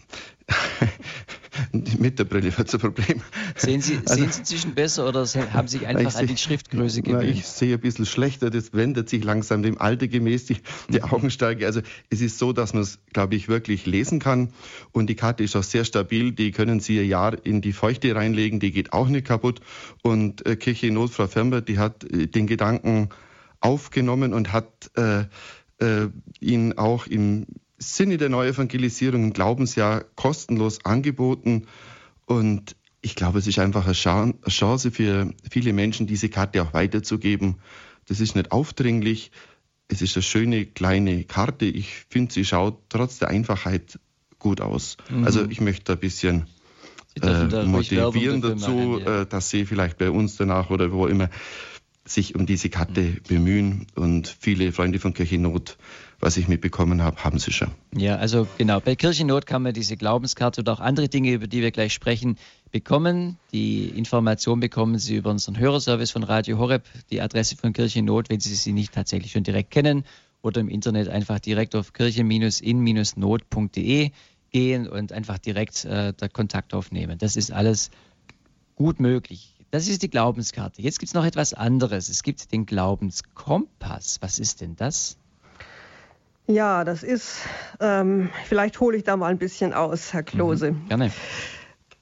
Speaker 3: Mit der Brille wird es ein Problem.
Speaker 1: Sehen Sie, also, sehen Sie inzwischen besser oder haben Sie sich einfach an die Schriftgröße gewöhnt?
Speaker 3: Ich sehe ein bisschen schlechter, das wendet sich langsam dem Alter gemäß die, die mhm. Augenstärke. Also es ist so, dass man es, glaube ich, wirklich lesen kann und die Karte ist auch sehr stabil. Die können Sie ein Jahr in die Feuchte reinlegen, die geht auch nicht kaputt. Und äh, Kirche Not, Frau Fermer, die hat äh, den Gedanken aufgenommen und hat äh, äh, ihn auch im Sinne der Neuevangelisierung im Glaubensjahr kostenlos angeboten. Und ich glaube, es ist einfach eine Chance für viele Menschen, diese Karte auch weiterzugeben. Das ist nicht aufdringlich. Es ist eine schöne kleine Karte. Ich finde, sie schaut trotz der Einfachheit gut aus. Mhm. Also ich möchte ein bisschen äh, motivieren dazu, machen, ja. äh, dass sie vielleicht bei uns danach oder wo immer sich um diese Karte mhm. bemühen. Und viele Freunde von Kirchennot was ich mitbekommen habe, haben sie schon.
Speaker 1: Ja, also genau. Bei Kirchennot kann man diese Glaubenskarte oder auch andere Dinge, über die wir gleich sprechen, bekommen. Die Information bekommen Sie über unseren Hörerservice von Radio Horeb, die Adresse von Kirchennot, wenn Sie sie nicht tatsächlich schon direkt kennen, oder im Internet einfach direkt auf kirche-in-not.de gehen und einfach direkt äh, Kontakt aufnehmen. Das ist alles gut möglich. Das ist die Glaubenskarte. Jetzt gibt es noch etwas anderes. Es gibt den Glaubenskompass. Was ist denn das?
Speaker 2: Ja, das ist, ähm, vielleicht hole ich da mal ein bisschen aus, Herr Klose. Mhm,
Speaker 1: gerne.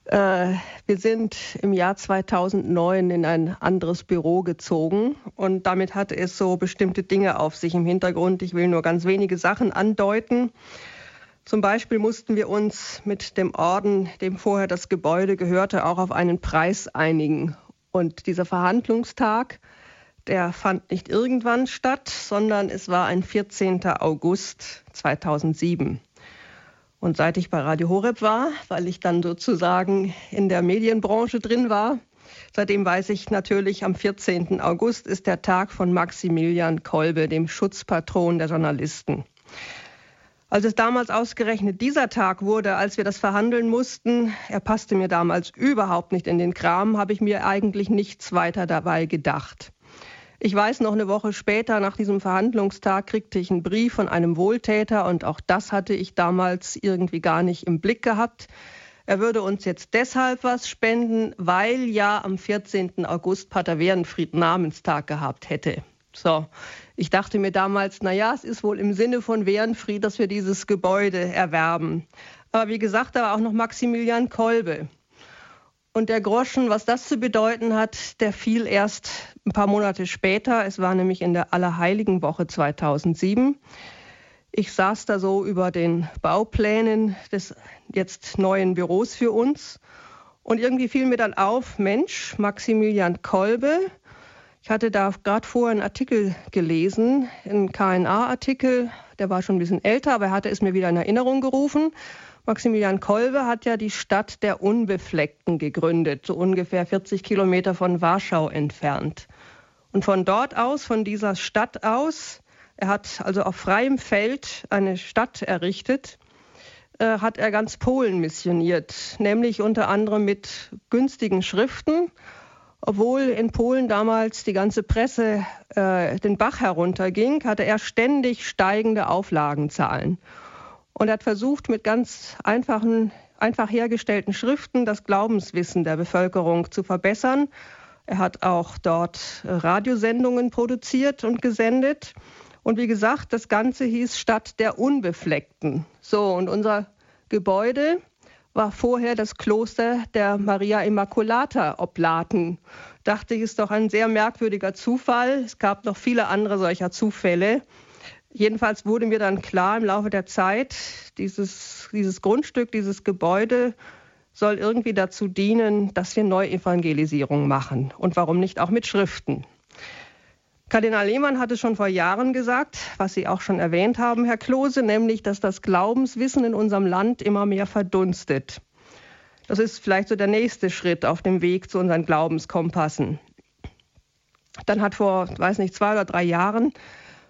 Speaker 2: Äh, wir sind im Jahr 2009 in ein anderes Büro gezogen und damit hatte es so bestimmte Dinge auf sich im Hintergrund. Ich will nur ganz wenige Sachen andeuten. Zum Beispiel mussten wir uns mit dem Orden, dem vorher das Gebäude gehörte, auch auf einen Preis einigen. Und dieser Verhandlungstag, der fand nicht irgendwann statt, sondern es war ein 14. August 2007. Und seit ich bei Radio Horeb war, weil ich dann sozusagen in der Medienbranche drin war, seitdem weiß ich natürlich, am 14. August ist der Tag von Maximilian Kolbe, dem Schutzpatron der Journalisten. Als es damals ausgerechnet dieser Tag wurde, als wir das verhandeln mussten, er passte mir damals überhaupt nicht in den Kram, habe ich mir eigentlich nichts weiter dabei gedacht. Ich weiß, noch eine Woche später, nach diesem Verhandlungstag, kriegte ich einen Brief von einem Wohltäter und auch das hatte ich damals irgendwie gar nicht im Blick gehabt. Er würde uns jetzt deshalb was spenden, weil ja am 14. August Pater Werenfried Namenstag gehabt hätte. So, ich dachte mir damals, na ja, es ist wohl im Sinne von Werenfried, dass wir dieses Gebäude erwerben. Aber wie gesagt, da war auch noch Maximilian Kolbe. Und der Groschen, was das zu bedeuten hat, der fiel erst ein paar Monate später. Es war nämlich in der Allerheiligenwoche 2007. Ich saß da so über den Bauplänen des jetzt neuen Büros für uns. Und irgendwie fiel mir dann auf, Mensch, Maximilian Kolbe. Ich hatte da gerade vorher einen Artikel gelesen, einen KNA-Artikel, der war schon ein bisschen älter, aber er hatte es mir wieder in Erinnerung gerufen. Maximilian Kolbe hat ja die Stadt der Unbefleckten gegründet, so ungefähr 40 Kilometer von Warschau entfernt. Und von dort aus, von dieser Stadt aus, er hat also auf freiem Feld eine Stadt errichtet, äh, hat er ganz Polen missioniert, nämlich unter anderem mit günstigen Schriften, obwohl in Polen damals die ganze Presse äh, den Bach herunterging, hatte er ständig steigende Auflagenzahlen und hat versucht, mit ganz einfachen, einfach hergestellten Schriften das Glaubenswissen der Bevölkerung zu verbessern. Er hat auch dort Radiosendungen produziert und gesendet. Und wie gesagt, das Ganze hieß Stadt der Unbefleckten. So, und unser Gebäude war vorher das Kloster der Maria Immaculata Oblaten. Dachte ich, ist doch ein sehr merkwürdiger Zufall. Es gab noch viele andere solcher Zufälle. Jedenfalls wurde mir dann klar im Laufe der Zeit, dieses, dieses Grundstück, dieses Gebäude soll irgendwie dazu dienen, dass wir Neuevangelisierung machen. Und warum nicht auch mit Schriften? Kardinal Lehmann hatte schon vor Jahren gesagt, was Sie auch schon erwähnt haben, Herr Klose, nämlich, dass das Glaubenswissen in unserem Land immer mehr verdunstet. Das ist vielleicht so der nächste Schritt auf dem Weg zu unseren Glaubenskompassen. Dann hat vor, weiß nicht, zwei oder drei Jahren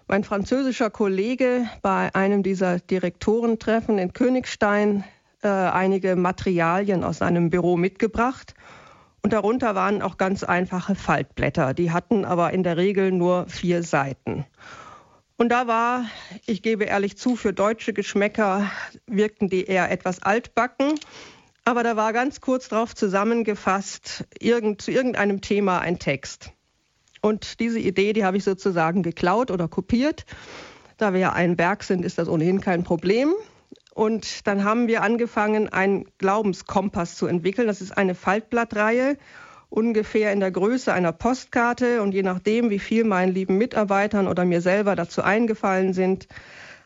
Speaker 2: mein französischer Kollege bei einem dieser Direktorentreffen in Königstein äh, einige Materialien aus seinem Büro mitgebracht. Und darunter waren auch ganz einfache Faltblätter. Die hatten aber in der Regel nur vier Seiten. Und da war, ich gebe ehrlich zu, für deutsche Geschmäcker wirkten die eher etwas altbacken. Aber da war ganz kurz darauf zusammengefasst, irgend, zu irgendeinem Thema ein Text. Und diese Idee, die habe ich sozusagen geklaut oder kopiert. Da wir ja ein Werk sind, ist das ohnehin kein Problem. Und dann haben wir angefangen, einen Glaubenskompass zu entwickeln. Das ist eine Faltblattreihe, ungefähr in der Größe einer Postkarte. Und je nachdem, wie viel meinen lieben Mitarbeitern oder mir selber dazu eingefallen sind,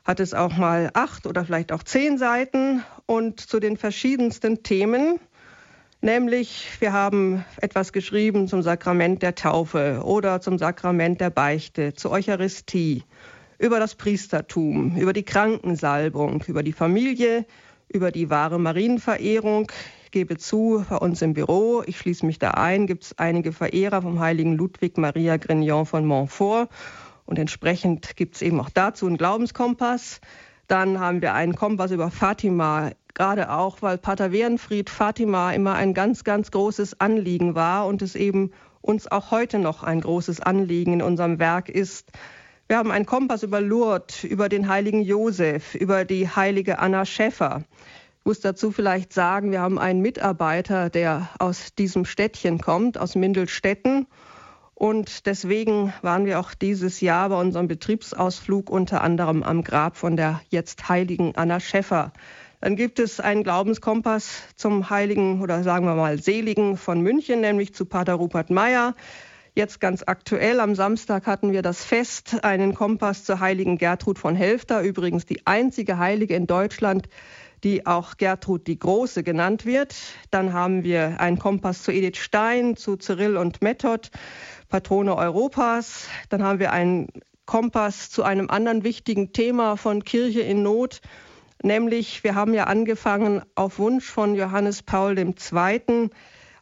Speaker 2: hat es auch mal acht oder vielleicht auch zehn Seiten. Und zu den verschiedensten Themen Nämlich, wir haben etwas geschrieben zum Sakrament der Taufe oder zum Sakrament der Beichte, zur Eucharistie, über das Priestertum, über die Krankensalbung, über die Familie, über die wahre Marienverehrung. Ich gebe zu, bei uns im Büro, ich schließe mich da ein, gibt es einige Verehrer vom heiligen Ludwig Maria Grignon von Montfort. Und entsprechend gibt es eben auch dazu einen Glaubenskompass. Dann haben wir einen Kompass über Fatima gerade auch, weil Pater Werenfried Fatima immer ein ganz, ganz großes Anliegen war und es eben uns auch heute noch ein großes Anliegen in unserem Werk ist. Wir haben einen Kompass über Lourdes, über den heiligen Josef, über die heilige Anna Schäffer, muss dazu vielleicht sagen, wir haben einen Mitarbeiter, der aus diesem Städtchen kommt, aus Mindelstetten. Und deswegen waren wir auch dieses Jahr bei unserem Betriebsausflug unter anderem am Grab von der jetzt heiligen Anna Schäffer. Dann gibt es einen Glaubenskompass zum heiligen oder sagen wir mal seligen von München, nämlich zu Pater Rupert Meyer. Jetzt ganz aktuell, am Samstag hatten wir das Fest, einen Kompass zur heiligen Gertrud von Helfter, übrigens die einzige Heilige in Deutschland, die auch Gertrud die Große genannt wird. Dann haben wir einen Kompass zu Edith Stein, zu Cyril und Method, Patrone Europas. Dann haben wir einen Kompass zu einem anderen wichtigen Thema von Kirche in Not, nämlich wir haben ja angefangen auf Wunsch von Johannes Paul II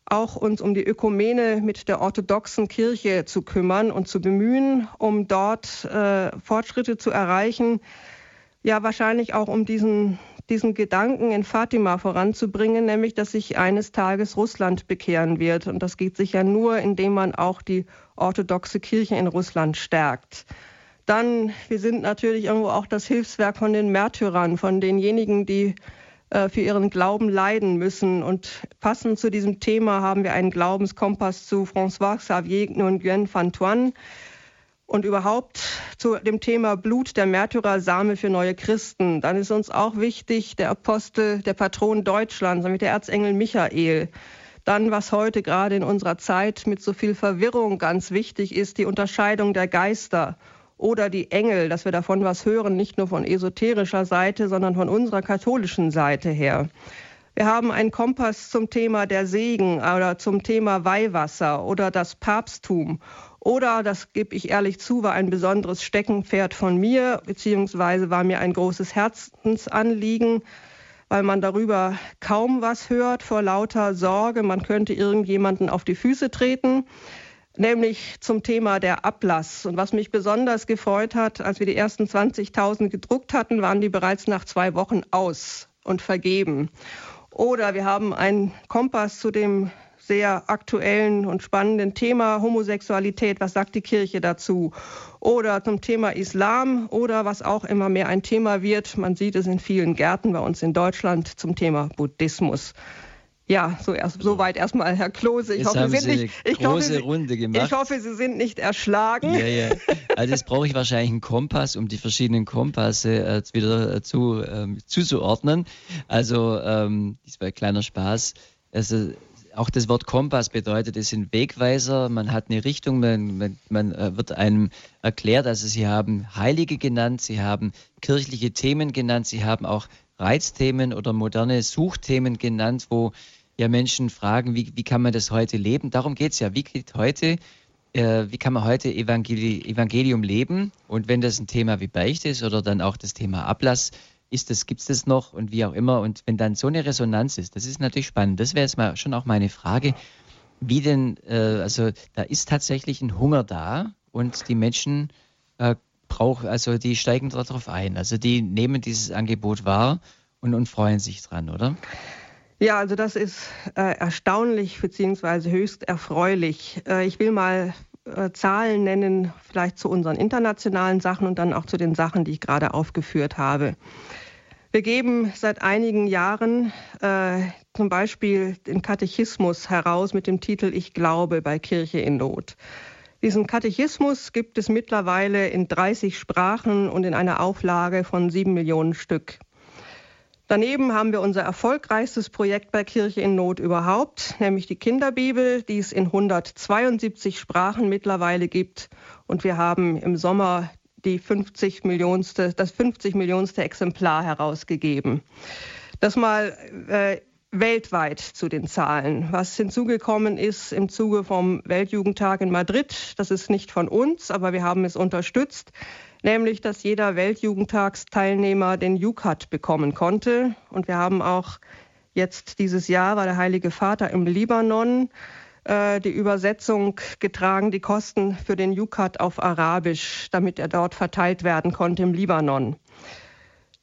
Speaker 2: auch uns um die Ökumene mit der orthodoxen Kirche zu kümmern und zu bemühen, um dort äh, Fortschritte zu erreichen. Ja, wahrscheinlich auch um diesen, diesen Gedanken in Fatima voranzubringen, nämlich, dass sich eines Tages Russland bekehren wird. Und das geht sicher nur, indem man auch die orthodoxe Kirche in Russland stärkt. Dann, wir sind natürlich irgendwo auch das Hilfswerk von den Märtyrern, von denjenigen, die für ihren Glauben leiden müssen. Und passend zu diesem Thema haben wir einen Glaubenskompass zu François Xavier Nguyen Van Thuan und überhaupt zu dem Thema Blut der Märtyrer Same für neue Christen. Dann ist uns auch wichtig der Apostel, der Patron Deutschlands, nämlich der Erzengel Michael. Dann, was heute gerade in unserer Zeit mit so viel Verwirrung ganz wichtig ist, die Unterscheidung der Geister oder die Engel, dass wir davon was hören, nicht nur von esoterischer Seite, sondern von unserer katholischen Seite her. Wir haben einen Kompass zum Thema der Segen oder zum Thema Weihwasser oder das Papsttum. Oder, das gebe ich ehrlich zu, war ein besonderes Steckenpferd von mir, beziehungsweise war mir ein großes Herzensanliegen, weil man darüber kaum was hört vor lauter Sorge, man könnte irgendjemanden auf die Füße treten nämlich zum Thema der Ablass. Und was mich besonders gefreut hat, als wir die ersten 20.000 gedruckt hatten, waren die bereits nach zwei Wochen aus und vergeben. Oder wir haben einen Kompass zu dem sehr aktuellen und spannenden Thema Homosexualität. Was sagt die Kirche dazu? Oder zum Thema Islam oder was auch immer mehr ein Thema wird. Man sieht es in vielen Gärten bei uns in Deutschland zum Thema Buddhismus. Ja, so erst, soweit erstmal, Herr Klose.
Speaker 1: Ich hoffe, Sie sind nicht, ich hoffe, Sie, Runde gemacht.
Speaker 2: Ich hoffe, Sie sind nicht erschlagen.
Speaker 1: Ja, ja. Also jetzt brauche ich wahrscheinlich einen Kompass, um die verschiedenen Kompasse äh, wieder äh, zu, ähm, zuzuordnen. Also, ähm, das war ein kleiner Spaß. Also, auch das Wort Kompass bedeutet, es sind Wegweiser, man hat eine Richtung, man, man, man äh, wird einem erklärt, also Sie haben Heilige genannt, Sie haben kirchliche Themen genannt, Sie haben auch Reizthemen oder moderne Suchthemen genannt, wo ja Menschen fragen, wie, wie kann man das heute leben? Darum geht es ja. Wie geht heute, äh, wie kann man heute Evangeli Evangelium leben? Und wenn das ein Thema wie Beichte ist oder dann auch das Thema Ablass, ist das, gibt es das noch und wie auch immer. Und wenn dann so eine Resonanz ist, das ist natürlich spannend. Das wäre jetzt mal schon auch meine Frage. Wie denn, äh, also da ist tatsächlich ein Hunger da und die Menschen äh, brauchen, also die steigen darauf ein. Also die nehmen dieses Angebot wahr und, und freuen sich dran, oder?
Speaker 2: Ja, also das ist äh, erstaunlich bzw. höchst erfreulich. Äh, ich will mal äh, Zahlen nennen, vielleicht zu unseren internationalen Sachen und dann auch zu den Sachen, die ich gerade aufgeführt habe. Wir geben seit einigen Jahren äh, zum Beispiel den Katechismus heraus mit dem Titel Ich glaube bei Kirche in Not. Diesen Katechismus gibt es mittlerweile in 30 Sprachen und in einer Auflage von sieben Millionen Stück. Daneben haben wir unser erfolgreichstes Projekt bei Kirche in Not überhaupt, nämlich die Kinderbibel, die es in 172 Sprachen mittlerweile gibt. Und wir haben im Sommer die 50 Millionste, das 50 Millionste Exemplar herausgegeben. Das mal äh, weltweit zu den Zahlen. Was hinzugekommen ist im Zuge vom Weltjugendtag in Madrid, das ist nicht von uns, aber wir haben es unterstützt nämlich dass jeder Weltjugendtagsteilnehmer den Jukat bekommen konnte. Und wir haben auch jetzt dieses Jahr war der Heilige Vater im Libanon äh, die Übersetzung getragen, die Kosten für den Jukat auf Arabisch, damit er dort verteilt werden konnte im Libanon.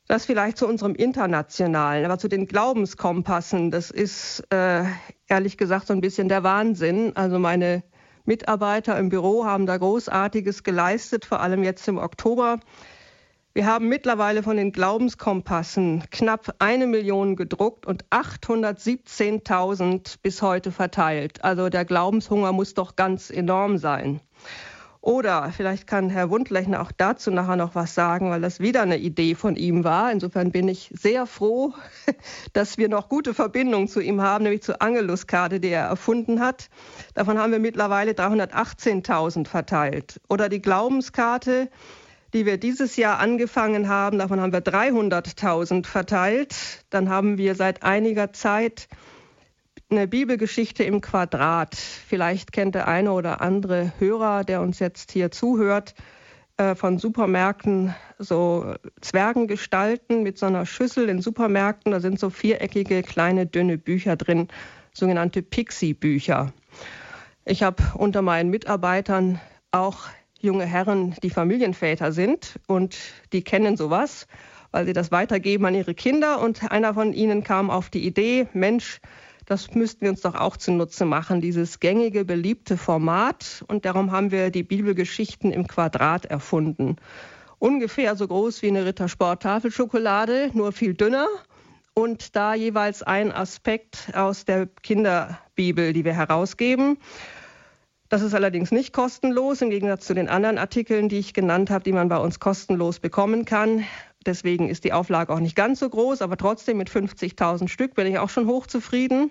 Speaker 2: Das vielleicht zu unserem internationalen, aber zu den Glaubenskompassen, das ist äh, ehrlich gesagt so ein bisschen der Wahnsinn. Also meine Mitarbeiter im Büro haben da Großartiges geleistet, vor allem jetzt im Oktober. Wir haben mittlerweile von den Glaubenskompassen knapp eine Million gedruckt und 817.000 bis heute verteilt. Also der Glaubenshunger muss doch ganz enorm sein. Oder vielleicht kann Herr Wundlechner auch dazu nachher noch was sagen, weil das wieder eine Idee von ihm war. Insofern bin ich sehr froh, dass wir noch gute Verbindungen zu ihm haben, nämlich zur Angeluskarte, die er erfunden hat. Davon haben wir mittlerweile 318.000 verteilt. Oder die Glaubenskarte, die wir dieses Jahr angefangen haben, davon haben wir 300.000 verteilt. Dann haben wir seit einiger Zeit eine Bibelgeschichte im Quadrat. Vielleicht kennt der eine oder andere Hörer, der uns jetzt hier zuhört, äh, von Supermärkten so Zwergengestalten mit so einer Schüssel in Supermärkten. Da sind so viereckige, kleine, dünne Bücher drin, sogenannte Pixie-Bücher. Ich habe unter meinen Mitarbeitern auch junge Herren, die Familienväter sind und die kennen sowas, weil sie das weitergeben an ihre Kinder. Und einer von ihnen kam auf die Idee, Mensch, das müssten wir uns doch auch zunutze machen, dieses gängige, beliebte Format. Und darum haben wir die Bibelgeschichten im Quadrat erfunden. Ungefähr so groß wie eine Rittersport-Tafelschokolade, nur viel dünner. Und da jeweils ein Aspekt aus der Kinderbibel, die wir herausgeben. Das ist allerdings nicht kostenlos, im Gegensatz zu den anderen Artikeln, die ich genannt habe, die man bei uns kostenlos bekommen kann. Deswegen ist die Auflage auch nicht ganz so groß, aber trotzdem mit 50.000 Stück bin ich auch schon hochzufrieden.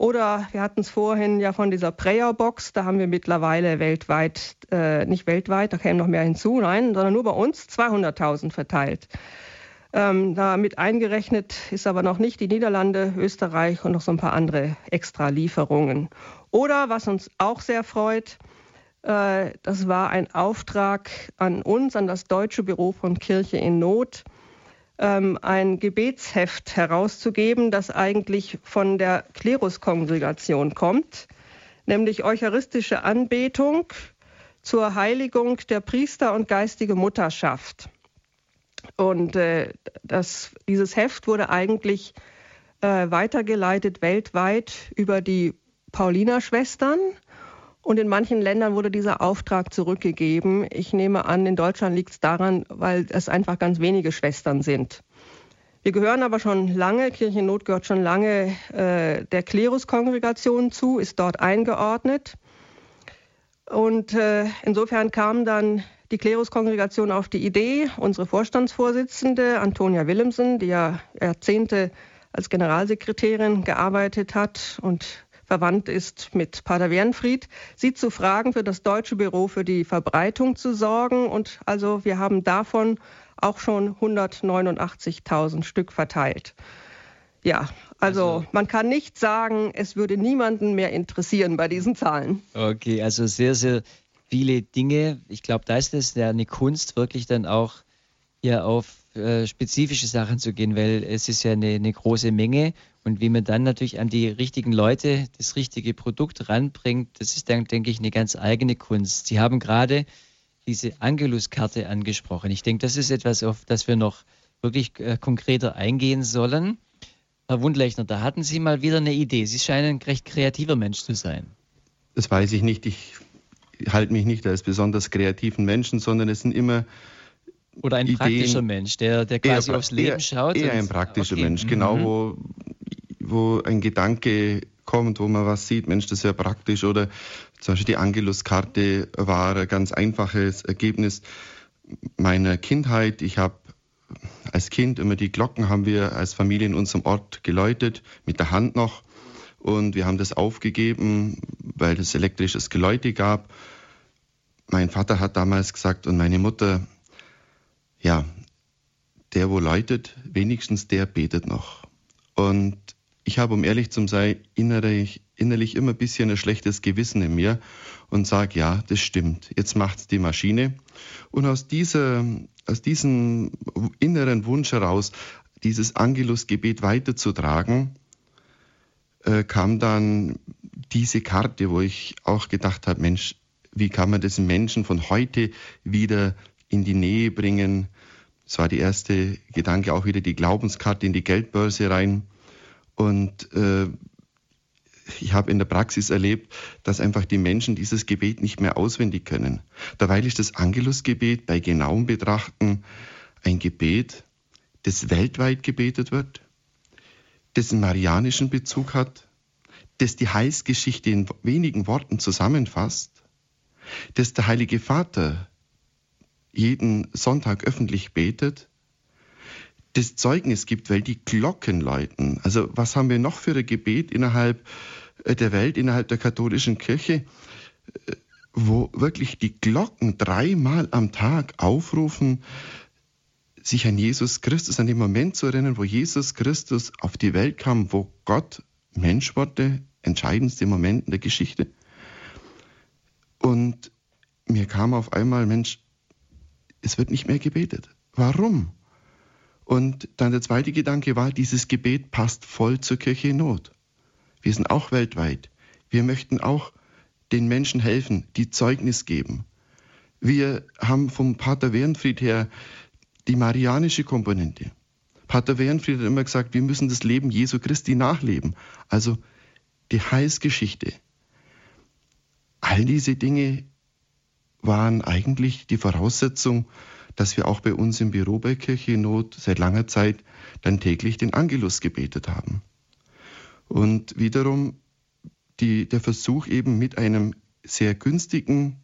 Speaker 2: Oder wir hatten es vorhin ja von dieser Prayer-Box, da haben wir mittlerweile weltweit, äh, nicht weltweit, da kämen noch mehr hinzu, nein, sondern nur bei uns 200.000 verteilt. Ähm, damit eingerechnet ist aber noch nicht die Niederlande, Österreich und noch so ein paar andere Extra-Lieferungen. Oder was uns auch sehr freut, das war ein Auftrag an uns, an das Deutsche Büro von Kirche in Not, ähm, ein Gebetsheft herauszugeben, das eigentlich von der Kleruskongregation kommt, nämlich Eucharistische Anbetung zur Heiligung der Priester und geistige Mutterschaft. Und äh, das, dieses Heft wurde eigentlich äh, weitergeleitet weltweit über die Pauliner-Schwestern und in manchen Ländern wurde dieser Auftrag zurückgegeben. Ich nehme an, in Deutschland liegt es daran, weil es einfach ganz wenige Schwestern sind. Wir gehören aber schon lange, Kirchennot gehört schon lange äh, der Kleruskongregation zu, ist dort eingeordnet. Und äh, insofern kam dann die Kleruskongregation auf die Idee, unsere Vorstandsvorsitzende Antonia Willemsen, die ja Jahrzehnte als Generalsekretärin gearbeitet hat und verwandt ist mit Pater Wernfried, sie zu fragen, für das deutsche Büro für die Verbreitung zu sorgen. Und also wir haben davon auch schon 189.000 Stück verteilt. Ja, also, also, man kann nicht sagen, es würde niemanden mehr interessieren bei diesen Zahlen.
Speaker 1: Okay, also sehr, sehr viele Dinge. Ich glaube, da ist es ja eine Kunst, wirklich dann auch ja auf äh, spezifische Sachen zu gehen, weil es ist ja eine, eine große Menge und wie man dann natürlich an die richtigen Leute das richtige Produkt ranbringt, das ist dann, denke ich, eine ganz eigene Kunst. Sie haben gerade diese Angelus-Karte angesprochen. Ich denke, das ist etwas, auf das wir noch wirklich äh, konkreter eingehen sollen. Herr Wundlechner, da hatten Sie mal wieder eine Idee. Sie scheinen ein recht kreativer Mensch zu sein.
Speaker 3: Das weiß ich nicht. Ich halte mich nicht als besonders kreativen Menschen, sondern es sind immer
Speaker 1: oder ein Ideen, praktischer Mensch, der, der quasi
Speaker 3: eher,
Speaker 1: aufs Leben
Speaker 3: eher,
Speaker 1: schaut.
Speaker 3: Eher ein praktischer okay. Mensch, genau, mhm. wo, wo ein Gedanke kommt, wo man was sieht, Mensch, das ist ja praktisch. Oder zum Beispiel die Angelus-Karte war ein ganz einfaches Ergebnis meiner Kindheit. Ich habe als Kind immer die Glocken haben wir als Familie in unserem Ort geläutet, mit der Hand noch. Und wir haben das aufgegeben, weil es elektrisches Geläute gab. Mein Vater hat damals gesagt und meine Mutter, ja, der, wo läutet, wenigstens der betet noch. Und ich habe, um ehrlich zu sein, innerlich, innerlich immer ein bisschen ein schlechtes Gewissen in mir und sage, ja, das stimmt, jetzt macht's die Maschine. Und aus, dieser, aus diesem inneren Wunsch heraus, dieses Angelusgebet weiterzutragen, äh, kam dann diese Karte, wo ich auch gedacht habe, Mensch, wie kann man das Menschen von heute wieder in die Nähe bringen. Es war die erste Gedanke, auch wieder die Glaubenskarte in die Geldbörse rein. Und äh, ich habe in der Praxis erlebt, dass einfach die Menschen dieses Gebet nicht mehr auswendig können. Dabei ist das Angelusgebet bei genauem Betrachten ein Gebet, das weltweit gebetet wird, das einen marianischen Bezug hat, das die Heilsgeschichte in wenigen Worten zusammenfasst, das der Heilige Vater jeden Sonntag öffentlich betet, das Zeugnis gibt, weil die Glocken läuten. Also was haben wir noch für ein Gebet innerhalb äh, der Welt, innerhalb der katholischen Kirche, äh, wo wirklich die Glocken dreimal am Tag aufrufen, sich an Jesus Christus, an den Moment zu erinnern, wo Jesus Christus auf die Welt kam, wo Gott Mensch wurde, entscheidendste Moment in der Geschichte. Und mir kam auf einmal, Mensch, es wird nicht mehr gebetet. Warum? Und dann der zweite Gedanke war, dieses Gebet passt voll zur Kirche in Not. Wir sind auch weltweit. Wir möchten auch den Menschen helfen, die Zeugnis geben. Wir haben vom Pater Wernfried her die marianische Komponente. Pater Wernfried hat immer gesagt, wir müssen das Leben Jesu Christi nachleben. Also die Heilsgeschichte. All diese Dinge waren eigentlich die Voraussetzung, dass wir auch bei uns im Büro bei Kirche Not seit langer Zeit dann täglich den Angelus gebetet haben. Und wiederum die, der Versuch eben mit einem sehr günstigen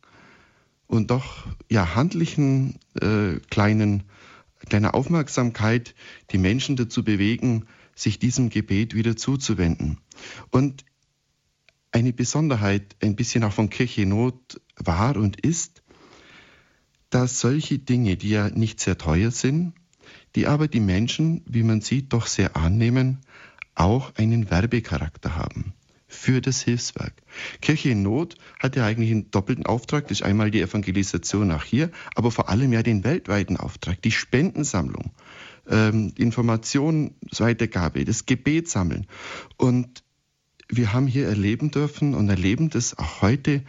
Speaker 3: und doch ja handlichen äh, kleinen kleiner Aufmerksamkeit die Menschen dazu bewegen, sich diesem Gebet wieder zuzuwenden. Und eine Besonderheit ein bisschen auch von Kirche Not war und ist, dass solche Dinge, die ja nicht sehr teuer sind, die aber die Menschen, wie man sieht, doch sehr annehmen, auch einen Werbecharakter haben für das Hilfswerk. Kirche in Not hat ja eigentlich einen doppelten Auftrag. Das ist einmal die Evangelisation nach hier, aber vor allem ja den weltweiten Auftrag, die Spendensammlung, ähm, Informationsweitergabe, das Gebet sammeln. Und wir haben hier erleben dürfen und erleben das auch heute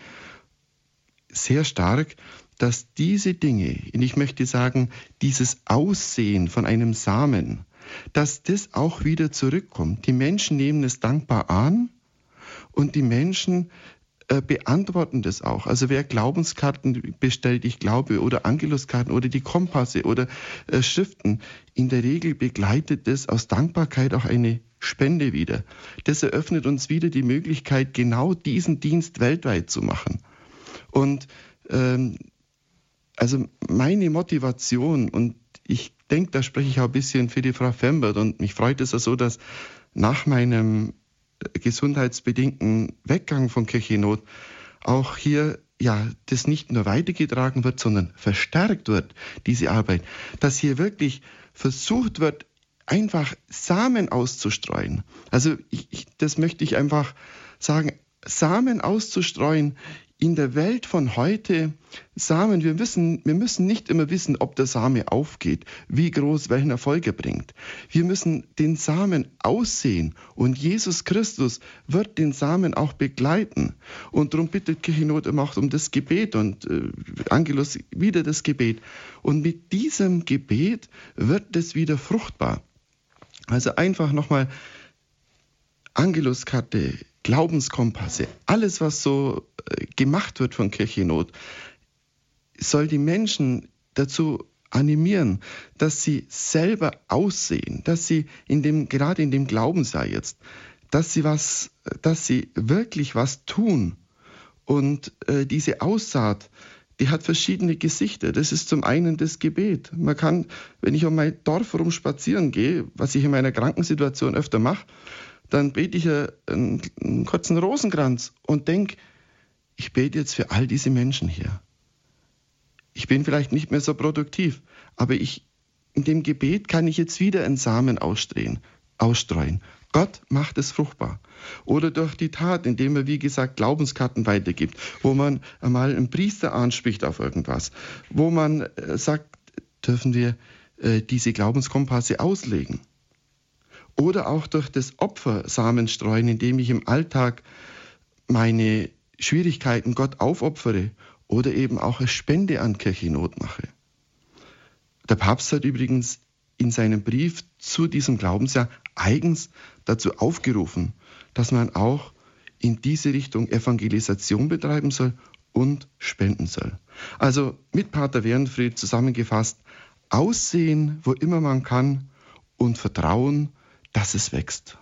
Speaker 3: sehr stark, dass diese Dinge, und ich möchte sagen, dieses Aussehen von einem Samen, dass das auch wieder zurückkommt. Die Menschen nehmen es dankbar an und die Menschen äh, beantworten das auch. Also wer Glaubenskarten bestellt, ich glaube, oder Angeluskarten oder die Kompasse oder äh, Schriften, in der Regel begleitet das aus Dankbarkeit auch eine Spende wieder. Das eröffnet uns wieder die Möglichkeit, genau diesen Dienst weltweit zu machen. Und ähm, also meine Motivation und ich denke, da spreche ich auch ein bisschen für die Frau Fembert und mich freut es ja so, dass nach meinem gesundheitsbedingten Weggang von Kirchennot auch hier ja das nicht nur weitergetragen wird, sondern verstärkt wird, diese Arbeit, dass hier wirklich versucht wird, einfach Samen auszustreuen. Also ich, ich, das möchte ich einfach sagen, Samen auszustreuen in der Welt von heute Samen, wir wissen, wir müssen nicht immer wissen, ob der Same aufgeht, wie groß welchen Erfolg er bringt. Wir müssen den Samen aussehen und Jesus Christus wird den Samen auch begleiten. Und darum bittet Kirchenot immer auch um das Gebet und äh, Angelus wieder das Gebet. Und mit diesem Gebet wird es wieder fruchtbar. Also einfach nochmal Angeluskarte, Glaubenskompasse, alles, was so äh, gemacht wird von Kirchennot, soll die Menschen dazu animieren, dass sie selber aussehen, dass sie in dem, gerade in dem Glauben sei jetzt, dass sie was, dass sie wirklich was tun. Und äh, diese Aussaat, die hat verschiedene Gesichter. Das ist zum einen das Gebet. Man kann, wenn ich um mein Dorf herum spazieren gehe, was ich in meiner Krankensituation öfter mache, dann bete ich einen, einen kurzen Rosenkranz und denke, ich bete jetzt für all diese Menschen hier. Ich bin vielleicht nicht mehr so produktiv, aber ich, in dem Gebet kann ich jetzt wieder einen Samen ausstreuen. ausstreuen. Gott macht es fruchtbar. Oder durch die Tat, indem er, wie gesagt, Glaubenskarten weitergibt, wo man einmal einen Priester anspricht auf irgendwas, wo man äh, sagt, dürfen wir äh, diese Glaubenskompasse auslegen. Oder auch durch das Opfer Samen streuen, indem ich im Alltag meine Schwierigkeiten Gott aufopfere oder eben auch eine Spende an Kirchennot mache. Der Papst hat übrigens in seinem Brief zu diesem Glaubensjahr eigens dazu aufgerufen, dass man auch in diese Richtung Evangelisation betreiben soll und spenden soll. Also mit Pater Wernfried zusammengefasst, aussehen, wo immer man kann und vertrauen, dass es wächst.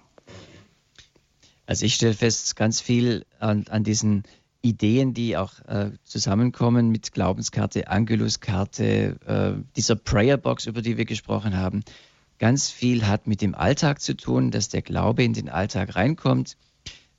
Speaker 1: Also ich stelle fest, ganz viel an, an diesen Ideen, die auch äh, zusammenkommen mit Glaubenskarte, Angeluskarte, äh, dieser Prayerbox, über die wir gesprochen haben. Ganz viel hat mit dem Alltag zu tun, dass der Glaube in den Alltag reinkommt.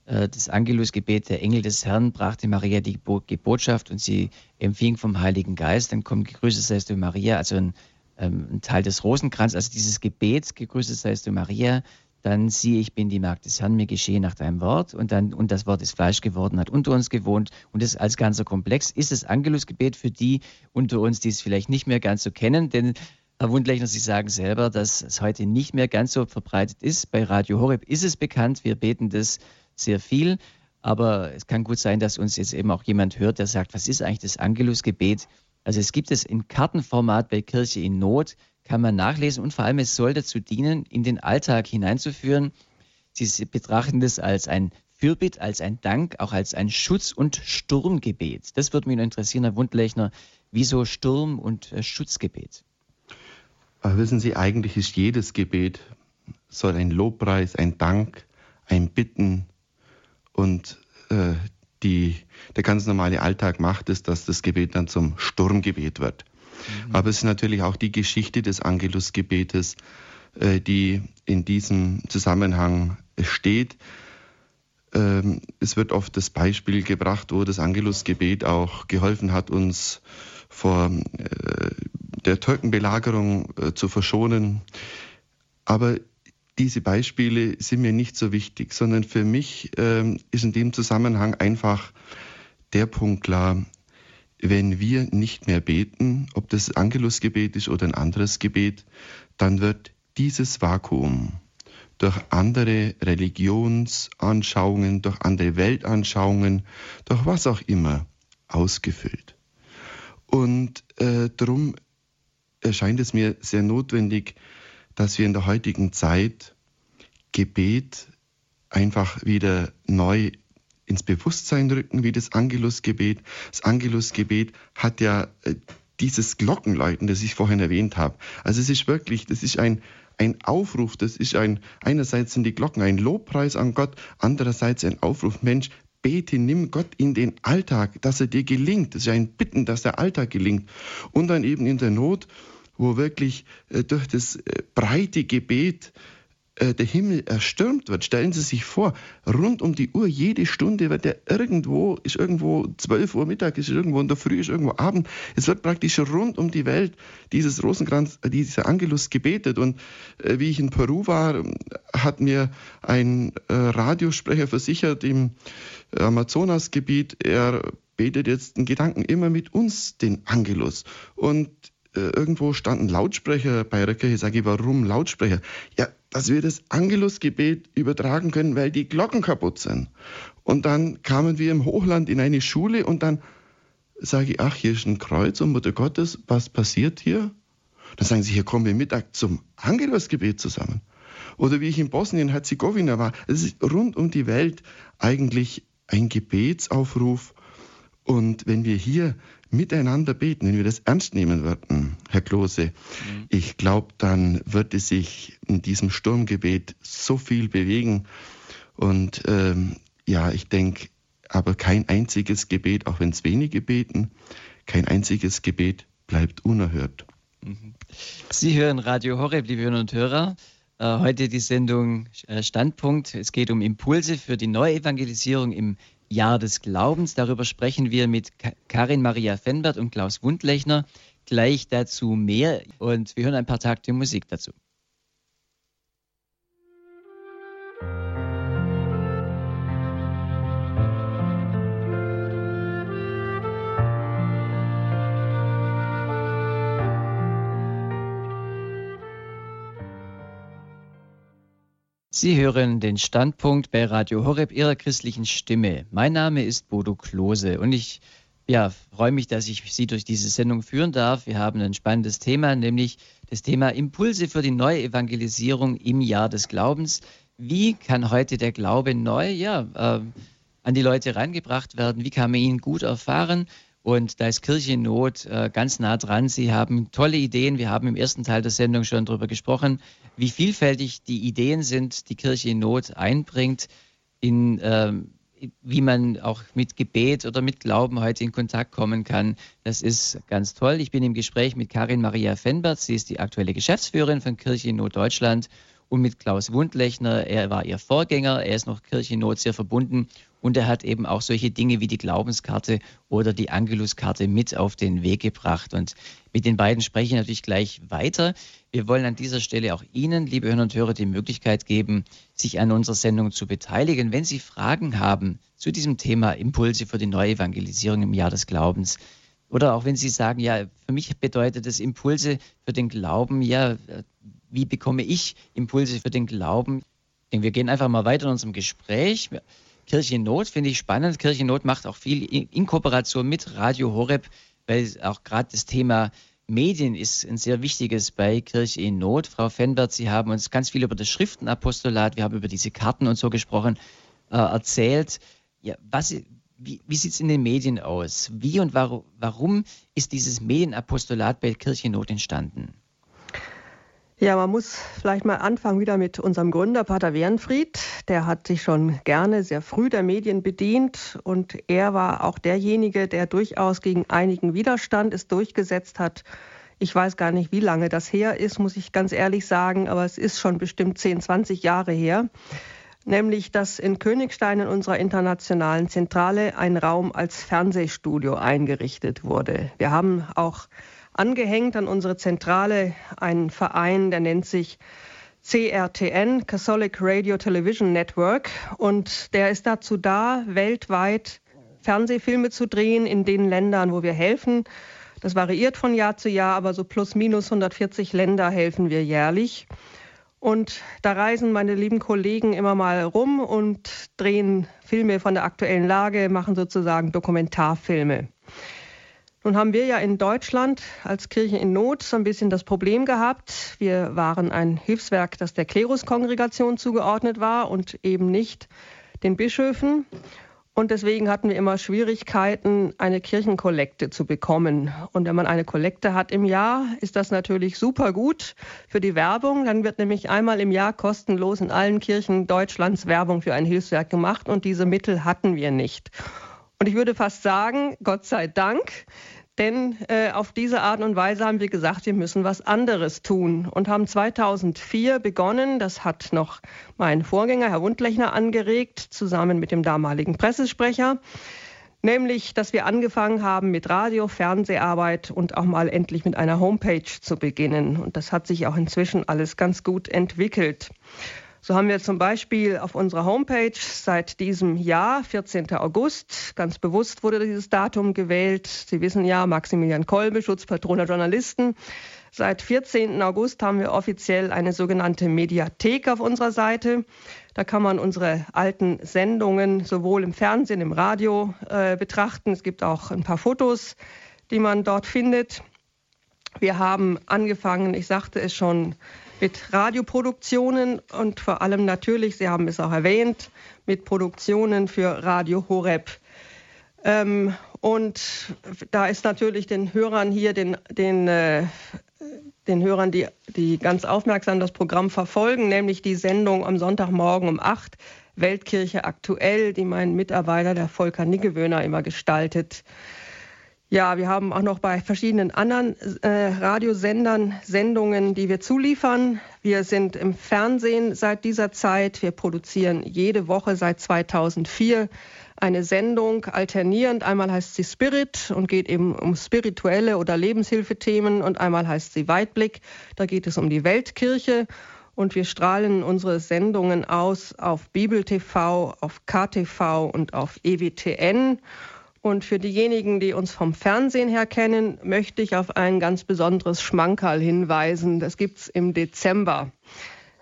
Speaker 1: Äh, das Angelusgebet, der Engel des Herrn, brachte Maria die Botschaft und sie empfing vom Heiligen Geist. Dann kommt Gegrüßet seist du Maria, also ein, ähm, ein Teil des Rosenkranz, also dieses Gebet, Gegrüßet seist du Maria, dann siehe, ich bin die Magd des Herrn, mir geschehe nach deinem Wort und dann und das Wort ist Fleisch geworden, hat unter uns gewohnt und das als ganzer Komplex ist das Angelusgebet für die unter uns, die es vielleicht nicht mehr ganz so kennen, denn Herr Wundlechner, Sie sagen selber, dass es heute nicht mehr ganz so verbreitet ist. Bei Radio Horeb ist es bekannt, wir beten das sehr viel, aber es kann gut sein, dass uns jetzt eben auch jemand hört, der sagt, was ist eigentlich das Angelusgebet? Also es gibt es in Kartenformat bei Kirche in Not, kann man nachlesen und vor allem es soll dazu dienen, in den Alltag hineinzuführen. Sie betrachten das als ein Fürbitt, als ein Dank, auch als ein Schutz- und Sturmgebet. Das würde mich interessieren, Herr Wundlechner. Wieso Sturm- und äh, Schutzgebet?
Speaker 3: Wissen Sie, eigentlich ist jedes Gebet soll ein Lobpreis, ein Dank, ein Bitten und äh, die, der ganz normale Alltag macht es, dass das Gebet dann zum Sturmgebet wird. Mhm. Aber es ist natürlich auch die Geschichte des Angelusgebetes, äh, die in diesem Zusammenhang steht. Ähm, es wird oft das Beispiel gebracht, wo das Angelusgebet auch geholfen hat, uns vor äh, der Türkenbelagerung äh, zu verschonen. Aber diese Beispiele sind mir nicht so wichtig, sondern für mich ähm, ist in dem Zusammenhang einfach der Punkt klar, wenn wir nicht mehr beten, ob das Angelusgebet ist oder ein anderes Gebet, dann wird dieses Vakuum durch andere Religionsanschauungen, durch andere Weltanschauungen, durch was auch immer ausgefüllt. Und äh, darum erscheint es mir sehr notwendig, dass wir in der heutigen Zeit Gebet einfach wieder neu ins Bewusstsein rücken, wie das Angelusgebet. Das Angelusgebet hat ja äh, dieses Glockenläuten, das ich vorhin erwähnt habe. Also es ist wirklich, das ist ein, ein Aufruf, das ist ein, einerseits sind die Glocken ein Lobpreis an Gott, andererseits ein Aufruf, Mensch, bete, nimm Gott in den Alltag, dass er dir gelingt. Das ist ein Bitten, dass der Alltag gelingt. Und dann eben in der Not, wo wirklich äh, durch das äh, breite Gebet äh, der Himmel erstürmt wird. Stellen Sie sich vor, rund um die Uhr, jede Stunde wird der irgendwo, ist irgendwo 12 Uhr Mittag, ist irgendwo in der Früh, ist irgendwo Abend. Es wird praktisch rund um die Welt dieses Rosenkranz, dieser Angelus gebetet. Und wie ich in Peru war, hat mir ein Radiosprecher versichert im Amazonasgebiet, er betet jetzt in Gedanken immer mit uns den Angelus. Und irgendwo standen Lautsprecher bei der Kirche. Sage ich, warum Lautsprecher? Ja, dass wir das Angelusgebet übertragen können, weil die Glocken kaputt sind. Und dann kamen wir im Hochland in eine Schule und dann sage ich, ach, hier ist ein Kreuz und Mutter Gottes, was passiert hier? Dann sagen sie, hier kommen wir Mittag zum Angelusgebet zusammen. Oder wie ich in Bosnien-Herzegowina war, es ist rund um die Welt eigentlich ein Gebetsaufruf. Und wenn wir hier miteinander beten, wenn wir das ernst nehmen würden, Herr Klose, mhm. ich glaube, dann würde sich in diesem Sturmgebet so viel bewegen. Und ähm, ja, ich denke, aber kein einziges Gebet, auch wenn es wenige beten, kein einziges Gebet bleibt unerhört.
Speaker 1: Mhm. Sie hören Radio Horeb, liebe Hörer und Hörer. Äh, heute die Sendung äh, Standpunkt. Es geht um Impulse für die Neuevangelisierung im Jahr des Glaubens. Darüber sprechen wir mit Karin Maria Fenbert und Klaus Wundlechner. Gleich dazu mehr und wir hören ein paar Takte Musik dazu. Sie hören den Standpunkt bei Radio Horeb Ihrer christlichen Stimme. Mein Name ist Bodo Klose und ich ja, freue mich, dass ich Sie durch diese Sendung führen darf. Wir haben ein spannendes Thema, nämlich das Thema Impulse für die Neuevangelisierung im Jahr des Glaubens. Wie kann heute der Glaube neu ja, äh, an die Leute reingebracht werden? Wie kann man ihn gut erfahren? Und da ist Kirche in Not äh, ganz nah dran. Sie haben tolle Ideen. Wir haben im ersten Teil der Sendung schon darüber gesprochen, wie vielfältig die Ideen sind, die Kirche in Not einbringt, in, äh, wie man auch mit Gebet oder mit Glauben heute in Kontakt kommen kann. Das ist ganz toll. Ich bin im Gespräch mit Karin Maria Fenbert. Sie ist die aktuelle Geschäftsführerin von Kirche in Not Deutschland und mit Klaus Wundlechner. Er war ihr Vorgänger, er ist noch Kirchennot sehr verbunden und er hat eben auch solche Dinge wie die Glaubenskarte oder die Angeluskarte mit auf den Weg gebracht. Und mit den beiden spreche ich natürlich gleich weiter. Wir wollen an dieser Stelle auch Ihnen, liebe Hörer und Hörer, die Möglichkeit geben, sich an unserer Sendung zu beteiligen. Wenn Sie Fragen haben zu diesem Thema Impulse für die Neuevangelisierung im Jahr des Glaubens, oder auch wenn Sie sagen, ja, für mich bedeutet es Impulse für den Glauben, ja, wie bekomme ich Impulse für den Glauben? Wir gehen einfach mal weiter in unserem Gespräch. Kirche Not finde ich spannend. Kirche Not macht auch viel in Kooperation mit Radio Horeb, weil auch gerade das Thema Medien ist ein sehr wichtiges bei Kirche in Not. Frau Fenbert, Sie haben uns ganz viel über das Schriftenapostolat, wir haben über diese Karten und so gesprochen, äh, erzählt. Ja, was, wie, wie sieht es in den Medien aus? Wie und warum, warum ist dieses Medienapostolat bei Kirche in Not entstanden?
Speaker 2: Ja, man muss vielleicht mal anfangen wieder mit unserem Gründer, Pater Wernfried. Der hat sich schon gerne sehr früh der Medien bedient und er war auch derjenige, der durchaus gegen einigen Widerstand es durchgesetzt hat. Ich weiß gar nicht, wie lange das her ist, muss ich ganz ehrlich sagen, aber es ist schon bestimmt 10, 20 Jahre her. Nämlich, dass in Königstein in unserer internationalen Zentrale ein Raum als Fernsehstudio eingerichtet wurde. Wir haben auch angehängt an unsere Zentrale einen Verein, der nennt sich CRTN, Catholic Radio Television Network. Und der ist dazu da, weltweit Fernsehfilme zu drehen in den Ländern, wo wir helfen. Das variiert von Jahr zu Jahr, aber so plus minus 140 Länder helfen wir jährlich. Und da reisen meine lieben Kollegen immer mal rum und drehen Filme von der aktuellen Lage, machen sozusagen Dokumentarfilme. Nun haben wir ja in Deutschland als Kirche in Not so ein bisschen das Problem gehabt. Wir waren ein Hilfswerk, das der Kleruskongregation zugeordnet war und eben nicht den Bischöfen. Und deswegen hatten wir immer Schwierigkeiten, eine Kirchenkollekte zu bekommen. Und wenn man eine Kollekte hat im Jahr, ist das natürlich super gut für die Werbung. Dann wird nämlich einmal im Jahr kostenlos in allen Kirchen Deutschlands Werbung für ein Hilfswerk gemacht. Und diese Mittel hatten wir nicht. Und ich würde fast sagen, Gott sei Dank, denn äh, auf diese Art und Weise haben wir gesagt, wir müssen was anderes tun und haben 2004 begonnen, das hat noch mein Vorgänger, Herr Wundlechner, angeregt, zusammen mit dem damaligen Pressesprecher, nämlich, dass wir angefangen haben mit Radio, Fernseharbeit und auch mal endlich mit einer Homepage zu beginnen. Und das hat sich auch inzwischen alles ganz gut entwickelt. So haben wir zum Beispiel auf unserer Homepage seit diesem Jahr, 14. August, ganz bewusst wurde dieses Datum gewählt. Sie wissen ja, Maximilian Kolbe, Schutzpatron der Journalisten. Seit 14. August haben wir offiziell eine sogenannte Mediathek auf unserer Seite. Da kann man unsere alten Sendungen sowohl im Fernsehen, im Radio äh, betrachten. Es gibt auch ein paar Fotos, die man dort findet. Wir haben angefangen, ich sagte es schon, mit Radioproduktionen und vor allem natürlich, Sie haben es auch erwähnt, mit Produktionen für Radio Horeb. Ähm, und da ist natürlich den Hörern hier, den, den, äh, den Hörern, die, die ganz aufmerksam das Programm verfolgen, nämlich die Sendung am Sonntagmorgen um 8, Weltkirche aktuell, die mein Mitarbeiter, der Volker Niggewöhner, immer gestaltet. Ja, wir haben auch noch bei verschiedenen anderen äh, Radiosendern Sendungen, die wir zuliefern. Wir sind im Fernsehen seit dieser Zeit. Wir produzieren jede Woche seit 2004 eine Sendung alternierend. Einmal heißt sie Spirit und geht eben um spirituelle oder Lebenshilfethemen und einmal heißt sie Weitblick. Da geht es um die Weltkirche. Und wir strahlen unsere Sendungen aus auf Bibel TV, auf KTV und auf EWTN. Und für diejenigen, die uns vom Fernsehen her kennen, möchte ich auf ein ganz besonderes Schmankerl hinweisen. Das gibt es im Dezember.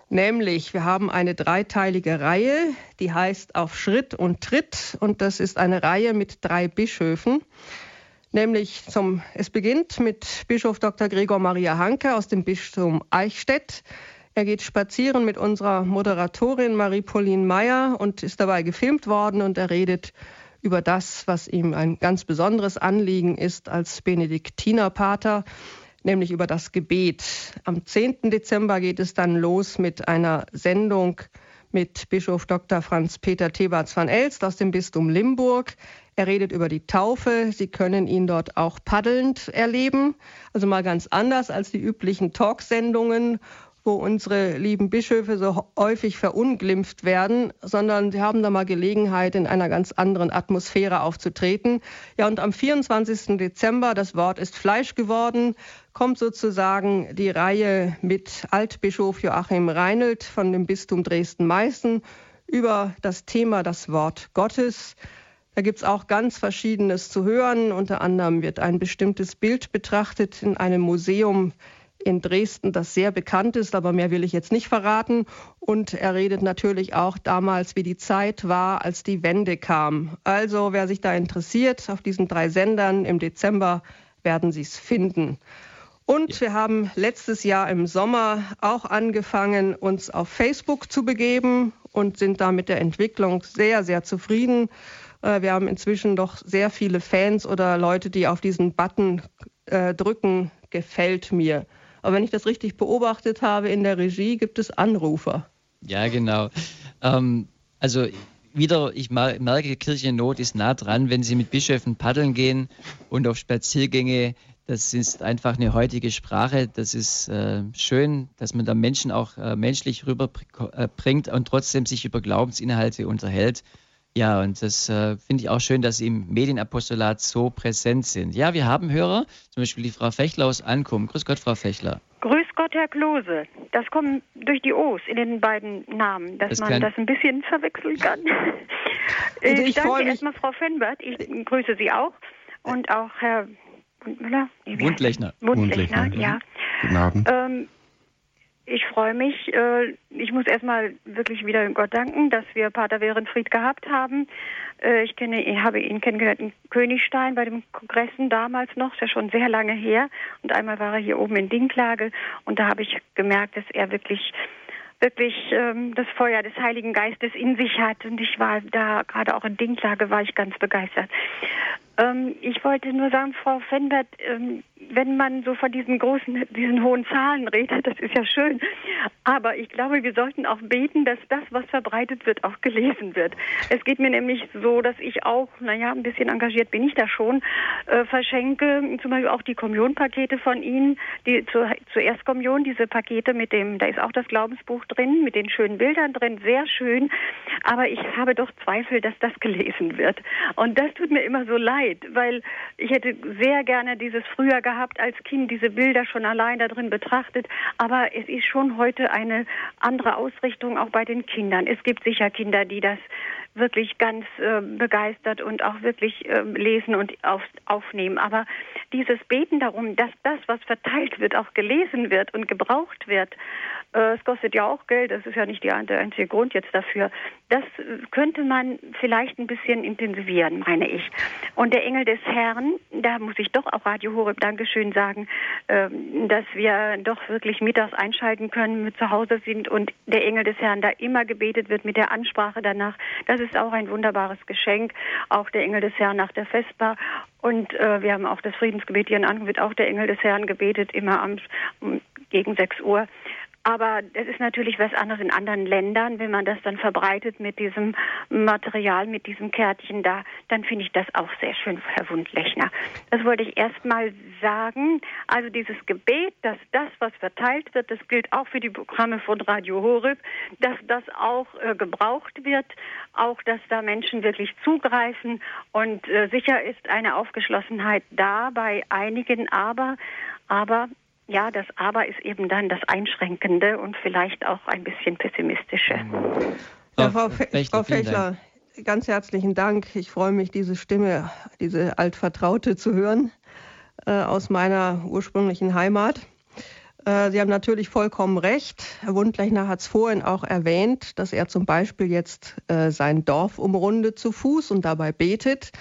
Speaker 2: Nämlich, wir haben eine dreiteilige Reihe, die heißt Auf Schritt und Tritt. Und das ist eine Reihe mit drei Bischöfen. Nämlich zum, es beginnt mit Bischof Dr. Gregor Maria Hanke aus dem Bistum Eichstätt. Er geht spazieren mit unserer Moderatorin Marie-Pauline Meyer und ist dabei gefilmt worden und er redet über das, was ihm ein ganz besonderes Anliegen ist als Benediktinerpater, nämlich über das Gebet. Am 10. Dezember geht es dann los mit einer Sendung mit Bischof Dr. Franz Peter Thebarts van Elst aus dem Bistum Limburg. Er redet über die Taufe. Sie können ihn dort auch paddelnd erleben. Also mal ganz anders als die üblichen Talksendungen, wo unsere lieben Bischöfe so häufig verunglimpft werden, sondern sie haben da mal Gelegenheit, in einer ganz anderen Atmosphäre aufzutreten. Ja, und am 24. Dezember, das Wort ist Fleisch geworden, kommt sozusagen die Reihe mit Altbischof Joachim Reinelt von dem Bistum Dresden-Meißen über das Thema das Wort Gottes. Da gibt es auch ganz Verschiedenes zu hören. Unter anderem wird ein bestimmtes Bild betrachtet in einem Museum in Dresden, das sehr bekannt ist, aber mehr will ich jetzt nicht verraten. Und er redet natürlich auch damals, wie die Zeit war, als die Wende kam. Also wer sich da interessiert, auf diesen drei Sendern im Dezember werden Sie es finden. Und wir haben letztes Jahr im Sommer auch angefangen, uns auf Facebook zu begeben und sind da mit der Entwicklung sehr, sehr zufrieden. Äh, wir haben inzwischen doch sehr viele Fans oder Leute, die auf diesen Button äh, drücken, gefällt mir. Aber wenn ich das richtig beobachtet habe in der Regie, gibt es Anrufer.
Speaker 1: Ja, genau. Ähm, also wieder, ich merke, Kirche in Not ist nah dran, wenn Sie mit Bischöfen paddeln gehen und auf Spaziergänge. Das ist einfach eine heutige Sprache. Das ist äh, schön, dass man da Menschen auch äh, menschlich rüberbringt und trotzdem sich über Glaubensinhalte unterhält. Ja, und das äh, finde ich auch schön, dass Sie im Medienapostolat so präsent sind. Ja, wir haben Hörer, zum Beispiel die Frau Fechler aus Ankum. Grüß Gott, Frau Fechler.
Speaker 4: Grüß Gott, Herr Klose. Das kommt durch die O's in den beiden Namen, dass das man das ein bisschen verwechseln kann. Also ich, ich danke erstmal Frau Fenbert. Ich grüße Sie auch. Und auch Herr
Speaker 1: Wundmüller? Wundlechner.
Speaker 4: Wundlechner, Wundlechner ja. Guten Abend. Ähm, ich freue mich. Äh, ich muss erstmal wirklich wieder Gott danken, dass wir Pater Werenfried gehabt haben. Äh, ich kenne, habe ihn kennengelernt in Königstein bei dem Kongressen damals noch, ist ja schon sehr lange her. Und einmal war er hier oben in Dinklage und da habe ich gemerkt, dass er wirklich wirklich ähm, das Feuer des Heiligen Geistes in sich hat. Und ich war da gerade auch in Dinklage, war ich ganz begeistert. Ähm, ich wollte nur sagen, Frau Fenbert, ähm, wenn man so von diesen großen, diesen hohen Zahlen redet, das ist ja schön. Aber ich glaube, wir sollten auch beten, dass das, was verbreitet wird, auch gelesen wird. Es geht mir nämlich so, dass ich auch, naja, ein bisschen engagiert bin ich da schon, äh, verschenke zum Beispiel auch die Kommunionpakete von Ihnen, die zur, zur Erstkommunion, diese Pakete mit dem, da ist auch das Glaubensbuch drin, mit den schönen Bildern drin, sehr schön. Aber ich habe doch Zweifel, dass das gelesen wird. Und das tut mir immer so leid, weil ich hätte sehr gerne dieses früher gehabt als Kind, diese Bilder schon allein da drin betrachtet. Aber es ist schon heute eine andere Ausrichtung auch bei den Kindern. Es gibt sicher Kinder, die das wirklich ganz äh, begeistert und auch wirklich äh, lesen und auf, aufnehmen. Aber dieses Beten darum, dass das, was verteilt wird, auch gelesen wird und gebraucht wird, äh, es kostet ja auch Geld, das ist ja nicht der einzige Grund jetzt dafür. Das könnte man vielleicht ein bisschen intensivieren, meine ich. Und der Engel des Herrn, da muss ich doch auch Radio Horeb Dankeschön sagen, ähm, dass wir doch wirklich mittags einschalten können, wir zu Hause sind und der Engel des Herrn da immer gebetet wird mit der Ansprache danach. Das ist auch ein wunderbares Geschenk. Auch der Engel des Herrn nach der Vesper. Und äh, wir haben auch das Friedensgebet hier in Anruf, wird auch der Engel des Herrn gebetet, immer am, gegen 6 Uhr. Aber es ist natürlich was anderes in anderen Ländern, wenn man das dann verbreitet mit diesem Material, mit diesem Kärtchen da, dann finde ich das auch sehr schön, Herr Wundlechner. Das wollte ich erst mal sagen. Also dieses Gebet, dass das, was verteilt wird, das gilt auch für die Programme von Radio Horeb, dass das auch äh, gebraucht wird, auch dass da Menschen wirklich zugreifen und äh, sicher ist eine Aufgeschlossenheit da bei einigen, aber aber ja, das Aber ist eben dann das Einschränkende und vielleicht auch ein bisschen pessimistische.
Speaker 2: Ja, Frau, Fe Frau Fechler, ganz herzlichen Dank. Ich freue mich, diese Stimme, diese altvertraute zu hören äh, aus meiner ursprünglichen Heimat. Äh, Sie haben natürlich vollkommen recht. Herr Wundlechner hat es vorhin auch erwähnt, dass er zum Beispiel jetzt äh, sein Dorf umrundet zu Fuß und dabei betet.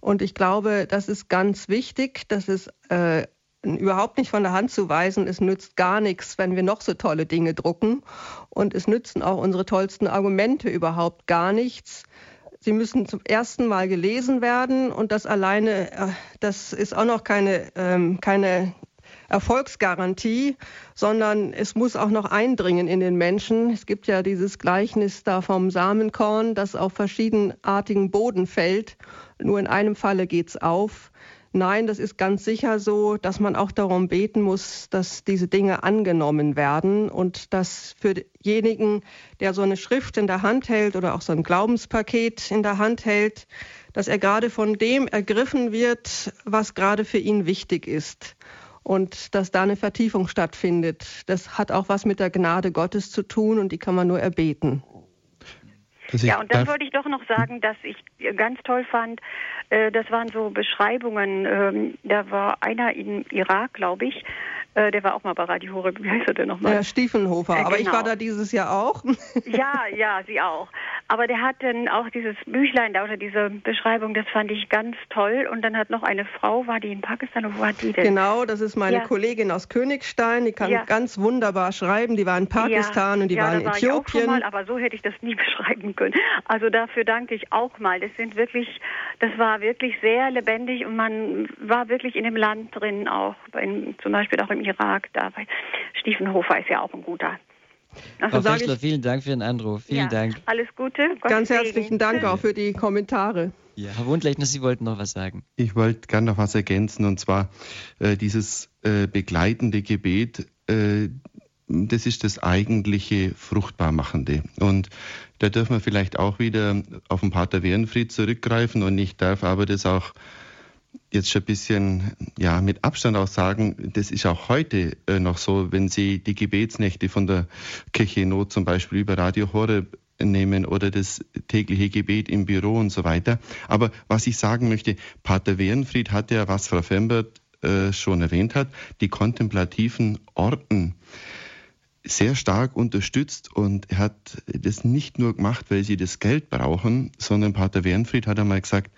Speaker 2: Und ich glaube, das ist ganz wichtig, dass es äh, überhaupt nicht von der Hand zu weisen. Es nützt gar nichts, wenn wir noch so tolle Dinge drucken. Und es nützen auch unsere tollsten Argumente überhaupt gar nichts, sie müssen zum ersten Mal gelesen werden und das alleine, äh, das ist auch noch keine, ähm, keine Erfolgsgarantie, sondern es muss auch noch eindringen in den Menschen. Es gibt ja dieses Gleichnis da vom Samenkorn, das auf verschiedenartigen Boden fällt. Nur in einem Falle geht es auf. Nein, das ist ganz sicher so, dass man auch darum beten muss, dass diese Dinge angenommen werden und dass für denjenigen, der so eine Schrift in der Hand hält oder auch so ein Glaubenspaket in der Hand hält, dass er gerade von dem ergriffen wird, was gerade für ihn wichtig ist und dass da eine Vertiefung stattfindet. Das hat auch was mit der Gnade Gottes zu tun und die kann man nur erbeten.
Speaker 4: Ja, und dann wollte ich doch noch sagen, dass ich ganz toll fand, äh, das waren so Beschreibungen, ähm, da war einer in Irak, glaube ich, äh, der war auch mal bei Radio Horeb. Wie heißt er denn nochmal?
Speaker 2: Ja, Stiefenhofer. Äh, Aber ich war genau. da dieses Jahr auch.
Speaker 4: ja, ja, sie auch. Aber der hat dann auch dieses Büchlein da oder diese Beschreibung, das fand ich ganz toll. Und dann hat noch eine Frau, war die in Pakistan oder wo hat die denn?
Speaker 2: Genau, das ist meine ja. Kollegin aus Königstein. Die kann ja. ganz wunderbar schreiben. Die war in Pakistan
Speaker 4: ja.
Speaker 2: und die war in Äthiopien. Ich auch schon
Speaker 4: mal, aber so hätte ich das nie beschreiben können. Also dafür danke ich auch mal. Das sind wirklich, das war wirklich sehr lebendig und man war wirklich in dem Land drin auch, in, zum Beispiel auch im Irak. Da Stiefenhofer ist ja auch ein guter.
Speaker 1: Also Frau Fischler, vielen Dank für den Anruf. Vielen ja, Dank.
Speaker 4: Alles Gute.
Speaker 2: Gott Ganz Segen. herzlichen Dank auch für die Kommentare.
Speaker 1: Ja, Herr Wundlechner, Sie wollten noch was sagen.
Speaker 3: Ich wollte gerne noch was ergänzen und zwar äh, dieses äh, begleitende Gebet. Äh, das ist das eigentliche Fruchtbarmachende. Und da dürfen wir vielleicht auch wieder auf den Pater Wehrenfried zurückgreifen und ich darf aber das auch jetzt schon ein bisschen ja, mit Abstand auch sagen, das ist auch heute äh, noch so, wenn Sie die Gebetsnächte von der Kirche Not zum Beispiel über Radio Horeb nehmen oder das tägliche Gebet im Büro und so weiter. Aber was ich sagen möchte, Pater Wehrenfried hat ja, was Frau Fembert äh, schon erwähnt hat, die kontemplativen Orten sehr stark unterstützt und er hat das nicht nur gemacht, weil sie das Geld brauchen, sondern Pater Wernfried hat einmal gesagt,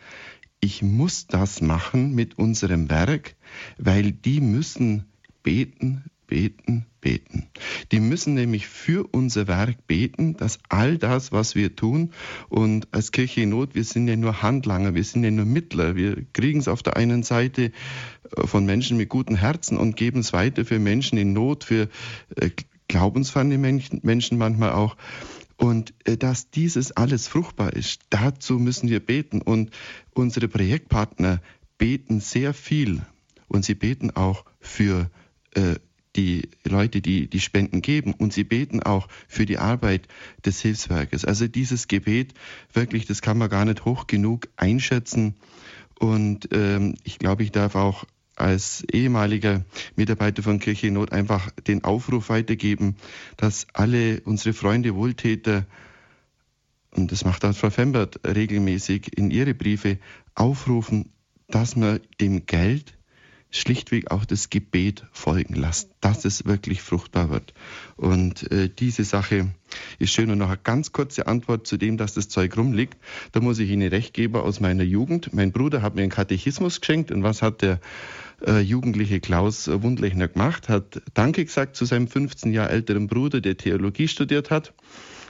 Speaker 3: ich muss das machen mit unserem Werk, weil die müssen beten, beten, beten. Die müssen nämlich für unser Werk beten, dass all das, was wir tun, und als Kirche in Not, wir sind ja nur Handlanger, wir sind ja nur Mittler. Wir kriegen es auf der einen Seite äh, von Menschen mit guten Herzen und geben es weiter für Menschen in Not, für äh, glaubensferne Menschen manchmal auch. Und äh, dass dieses alles fruchtbar ist, dazu müssen wir beten. Und unsere Projektpartner beten sehr viel. Und sie beten auch für äh, die Leute, die die Spenden geben. Und sie beten auch für die Arbeit des Hilfswerkes. Also dieses Gebet, wirklich, das kann man gar nicht hoch genug einschätzen. Und ähm, ich glaube, ich darf auch als ehemaliger Mitarbeiter von Kirche in Not einfach den Aufruf weitergeben, dass alle unsere Freunde Wohltäter, und das macht auch Frau Fembert regelmäßig in ihre Briefe, aufrufen, dass man dem Geld schlichtweg auch das Gebet folgen lässt, dass es wirklich fruchtbar wird. Und äh, diese Sache ist schön. Und noch eine ganz kurze Antwort zu dem, dass das Zeug rumliegt. Da muss ich Ihnen recht geben aus meiner Jugend. Mein Bruder hat mir einen Katechismus geschenkt. Und was hat der äh, jugendliche Klaus Wundlechner gemacht? Hat Danke gesagt zu seinem 15 Jahre älteren Bruder, der Theologie studiert hat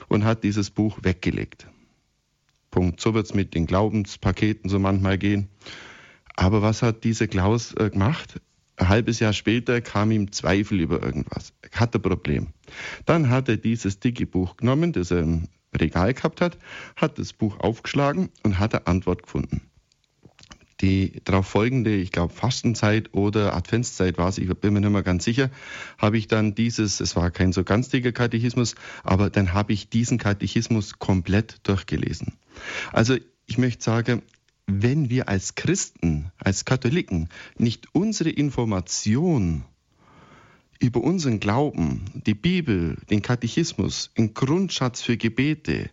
Speaker 3: und hat dieses Buch weggelegt. Punkt. So wird es mit den Glaubenspaketen so manchmal gehen. Aber was hat dieser Klaus äh, gemacht? Ein halbes Jahr später kam ihm Zweifel über irgendwas. Er hatte ein Problem. Dann hat er dieses dicke Buch genommen, das er im Regal gehabt hat, hat das Buch aufgeschlagen und hat eine Antwort gefunden. Die darauf folgende, ich glaube Fastenzeit oder Adventszeit war es, ich bin mir nicht mehr ganz sicher, habe ich dann dieses, es war kein so ganz dicker Katechismus, aber dann habe ich diesen Katechismus komplett durchgelesen. Also ich möchte sagen, wenn wir als Christen, als Katholiken nicht unsere Information über unseren Glauben, die Bibel, den Katechismus, einen Grundschatz für Gebete,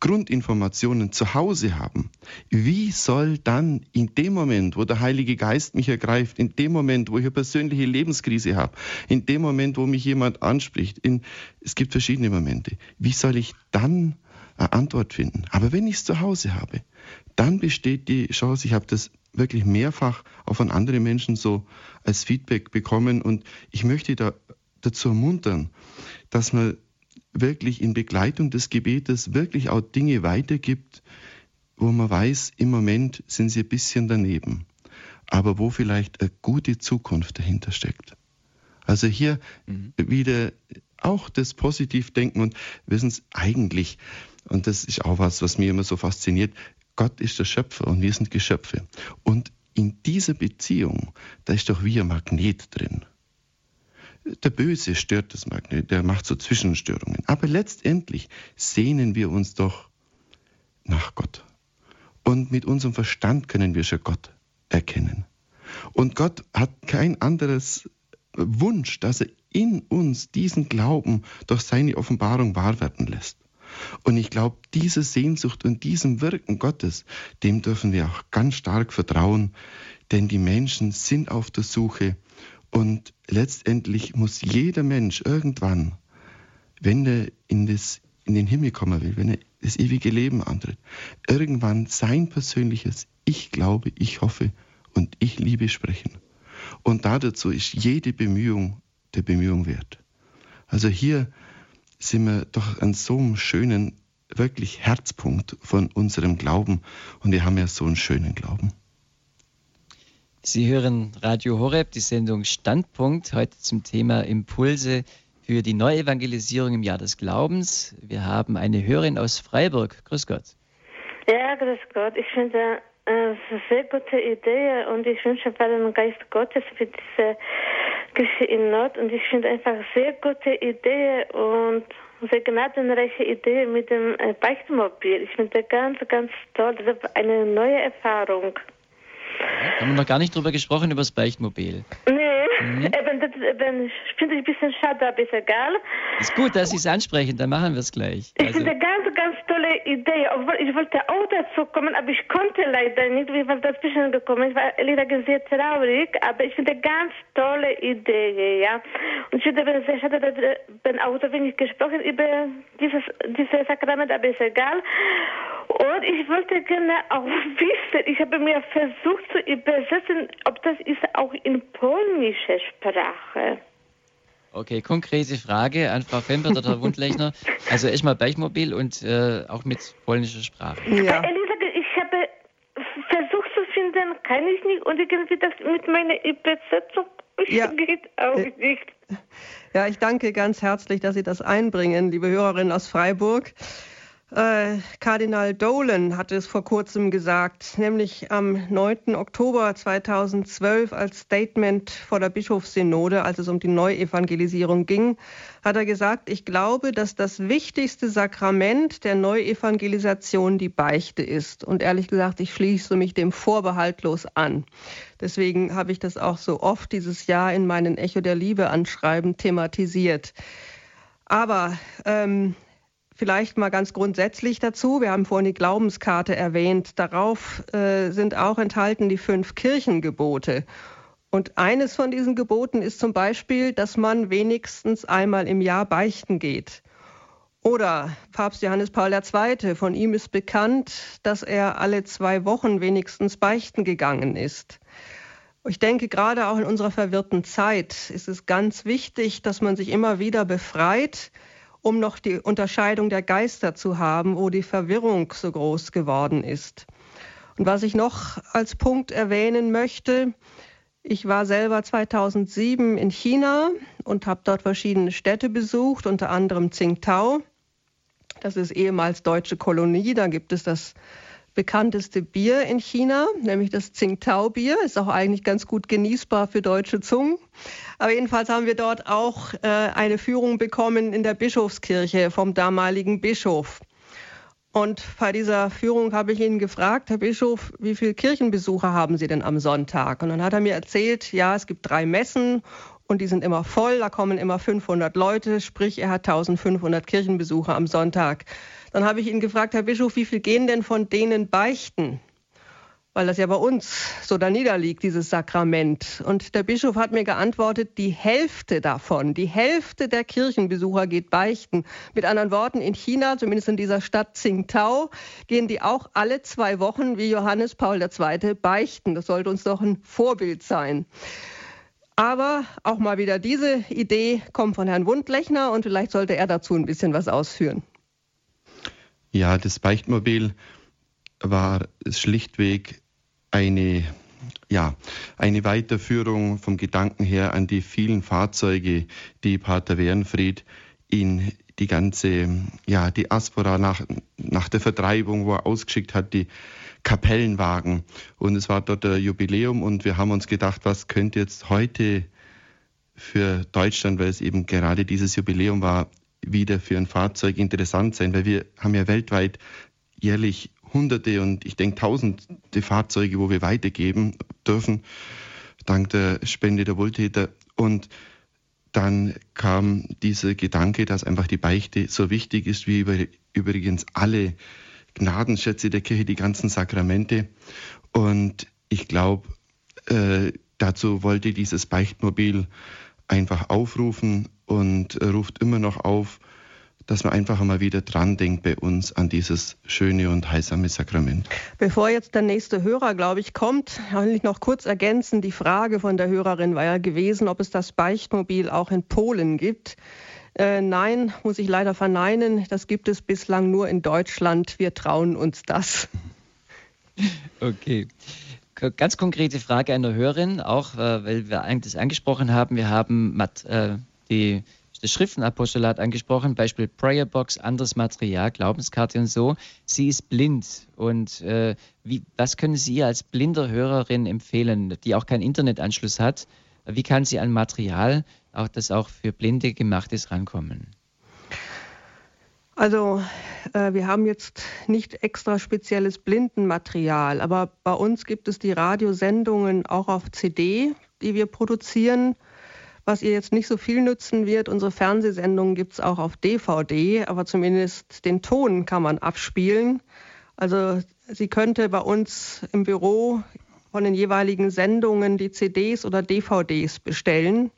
Speaker 3: Grundinformationen zu Hause haben, wie soll dann in dem Moment, wo der Heilige Geist mich ergreift, in dem Moment, wo ich eine persönliche Lebenskrise habe, in dem Moment, wo mich jemand anspricht, in, es gibt verschiedene Momente, wie soll ich dann eine Antwort finden? Aber wenn ich es zu Hause habe, dann besteht die Chance, ich habe das wirklich mehrfach auch von anderen Menschen so als Feedback bekommen und ich möchte da dazu ermuntern, dass man wirklich in Begleitung des Gebetes wirklich auch Dinge weitergibt, wo man weiß, im Moment sind sie ein bisschen daneben, aber wo vielleicht eine gute Zukunft dahinter steckt. Also hier mhm. wieder auch das Positivdenken und wissen es eigentlich, und das ist auch was, was mir immer so fasziniert, Gott ist der Schöpfer und wir sind Geschöpfe. Und in dieser Beziehung, da ist doch wie ein Magnet drin. Der Böse stört das Magnet, der macht so Zwischenstörungen. Aber letztendlich sehnen wir uns doch nach Gott. Und mit unserem Verstand können wir schon Gott erkennen. Und Gott hat kein anderes Wunsch, dass er in uns diesen Glauben durch seine Offenbarung wahr werden lässt. Und ich glaube, diese Sehnsucht und diesem Wirken Gottes, dem dürfen wir auch ganz stark vertrauen, denn die Menschen sind auf der Suche und letztendlich muss jeder Mensch irgendwann, wenn er in, das, in den Himmel kommen will, wenn er das ewige Leben antritt, irgendwann sein persönliches Ich glaube, ich hoffe und ich liebe sprechen. Und dazu ist jede Bemühung der Bemühung wert. Also hier sind wir doch an so einem schönen, wirklich Herzpunkt von unserem Glauben und wir haben ja so einen schönen Glauben.
Speaker 1: Sie hören Radio Horeb, die Sendung Standpunkt, heute zum Thema Impulse für die Neuevangelisierung im Jahr des Glaubens. Wir haben eine Hörerin aus Freiburg. Grüß Gott.
Speaker 5: Ja, grüß Gott. Ich finde äh, eine sehr gute Idee und ich wünsche bei dem Geist Gottes für diese Kirche in Not und ich finde einfach sehr gute Idee und sehr gnadenreiche Idee mit dem äh, Beichtmobil. Ich finde ganz, ganz toll. Das ist eine neue Erfahrung.
Speaker 1: Haben wir noch gar nicht drüber gesprochen, über das Beichtmobil.
Speaker 5: Nee, mhm. eben, das, eben, finde ich ein bisschen schade, aber ist egal.
Speaker 1: Ist gut, dass Sie es ansprechen, dann machen wir es gleich.
Speaker 5: Ich also. finde ganz, ganz tolle Idee. Obwohl ich wollte auch dazu kommen, aber ich konnte leider nicht, wie war dazwischen gekommen. Ich war leider sehr traurig, aber ich finde ganz tolle Idee, ja. Und ich finde sehr schade, dass ich auch so wenig gesprochen über dieses, dieses Sakrament, aber ist egal. Und ich wollte gerne auch wissen, ich habe mir versucht zu übersetzen, ob das ist auch in polnischer Sprache.
Speaker 1: Okay, konkrete Frage an Frau Fembert oder Herr Wundlechner. Also erstmal Beichmobil und äh, auch mit polnischer Sprache.
Speaker 5: Ja. Elisabeth, ich habe versucht zu finden, kann ich nicht und irgendwie das mit meiner Übersetzung ja. geht auch äh, nicht.
Speaker 2: Ja, ich danke ganz herzlich, dass Sie das einbringen, liebe Hörerin aus Freiburg. Äh, Kardinal Dolan hat es vor kurzem gesagt, nämlich am 9. Oktober 2012 als Statement vor der Bischofssynode, als es um die Neuevangelisierung ging, hat er gesagt, ich glaube, dass das wichtigste Sakrament der Neuevangelisation die Beichte ist. Und ehrlich gesagt, ich schließe mich dem vorbehaltlos an. Deswegen habe ich das auch so oft dieses Jahr in meinen Echo der Liebe Anschreiben thematisiert. Aber ähm, Vielleicht mal ganz grundsätzlich dazu. Wir haben vorhin die Glaubenskarte erwähnt. Darauf äh, sind auch enthalten die fünf Kirchengebote. Und eines von diesen Geboten ist zum Beispiel, dass man wenigstens einmal im Jahr beichten geht. Oder Papst Johannes Paul II., von ihm ist bekannt, dass er alle zwei Wochen wenigstens beichten gegangen ist. Ich denke, gerade auch in unserer verwirrten Zeit ist es ganz wichtig, dass man sich immer wieder befreit, um noch die Unterscheidung der Geister zu haben, wo die Verwirrung so groß geworden ist. Und was ich noch als Punkt erwähnen möchte, ich war selber 2007 in China und habe dort verschiedene Städte besucht, unter anderem Tsingtao. Das ist ehemals deutsche Kolonie, da gibt es das bekannteste Bier in China, nämlich das Tsingtao-Bier. Ist auch eigentlich ganz gut genießbar für deutsche Zungen. Aber jedenfalls haben wir dort auch äh, eine Führung bekommen in der Bischofskirche vom damaligen Bischof. Und bei dieser Führung habe ich ihn gefragt, Herr Bischof, wie viele Kirchenbesucher haben Sie denn am Sonntag? Und dann hat er mir erzählt, ja, es gibt drei Messen und die sind immer voll, da kommen immer 500 Leute, sprich er hat 1500 Kirchenbesucher am Sonntag. Dann habe ich ihn gefragt, Herr Bischof, wie viel gehen denn von denen beichten? Weil das ja bei uns so da niederliegt, dieses Sakrament. Und der Bischof hat mir geantwortet, die Hälfte davon, die Hälfte der Kirchenbesucher geht beichten. Mit anderen Worten, in China, zumindest in dieser Stadt Tsingtao, gehen die auch alle zwei Wochen wie Johannes Paul II. beichten. Das sollte uns doch ein Vorbild sein. Aber auch mal wieder diese Idee kommt von Herrn Wundlechner und vielleicht sollte er dazu ein bisschen was ausführen.
Speaker 3: Ja, das Beichtmobil war schlichtweg eine, ja, eine Weiterführung vom Gedanken her an die vielen Fahrzeuge, die Pater Wernfried in die ganze, ja, die Aspora nach, nach der Vertreibung, wo er ausgeschickt hat, die Kapellenwagen. Und es war dort ein Jubiläum und wir haben uns gedacht, was könnte jetzt heute für Deutschland, weil es eben gerade dieses Jubiläum war, wieder für ein Fahrzeug interessant sein, weil wir haben ja weltweit jährlich Hunderte und ich denke Tausende Fahrzeuge, wo wir weitergeben dürfen, dank der Spende der Wohltäter. Und dann kam dieser Gedanke, dass einfach die Beichte so wichtig ist wie über, übrigens alle Gnadenschätze der Kirche, die ganzen Sakramente. Und ich glaube, äh, dazu wollte dieses Beichtmobil einfach aufrufen und ruft immer noch auf, dass man einfach mal wieder dran denkt bei uns an dieses schöne und heilsame Sakrament.
Speaker 2: Bevor jetzt der nächste Hörer, glaube ich, kommt, will ich noch kurz ergänzen. Die Frage von der Hörerin war ja gewesen, ob es das Beichtmobil auch in Polen gibt. Äh, nein, muss ich leider verneinen. Das gibt es bislang nur in Deutschland. Wir trauen uns das.
Speaker 1: Okay. Ganz konkrete Frage der Hörerin, auch äh, weil wir eigentlich das angesprochen haben. Wir haben äh, die das Schriftenapostolat angesprochen, Beispiel Prayerbox, anderes Material, Glaubenskarte und so. Sie ist blind. Und äh, wie, was können Sie als blinder Hörerin empfehlen, die auch keinen Internetanschluss hat? Wie kann sie an Material, auch das auch für Blinde gemacht ist, rankommen?
Speaker 2: Also äh, wir haben jetzt nicht extra spezielles Blindenmaterial, aber bei uns gibt es die Radiosendungen auch auf CD, die wir produzieren. Was ihr jetzt nicht so viel nützen wird, unsere Fernsehsendungen gibt es auch auf DVD, aber zumindest den Ton kann man abspielen. Also sie könnte bei uns im Büro von den jeweiligen Sendungen die CDs oder DVDs bestellen.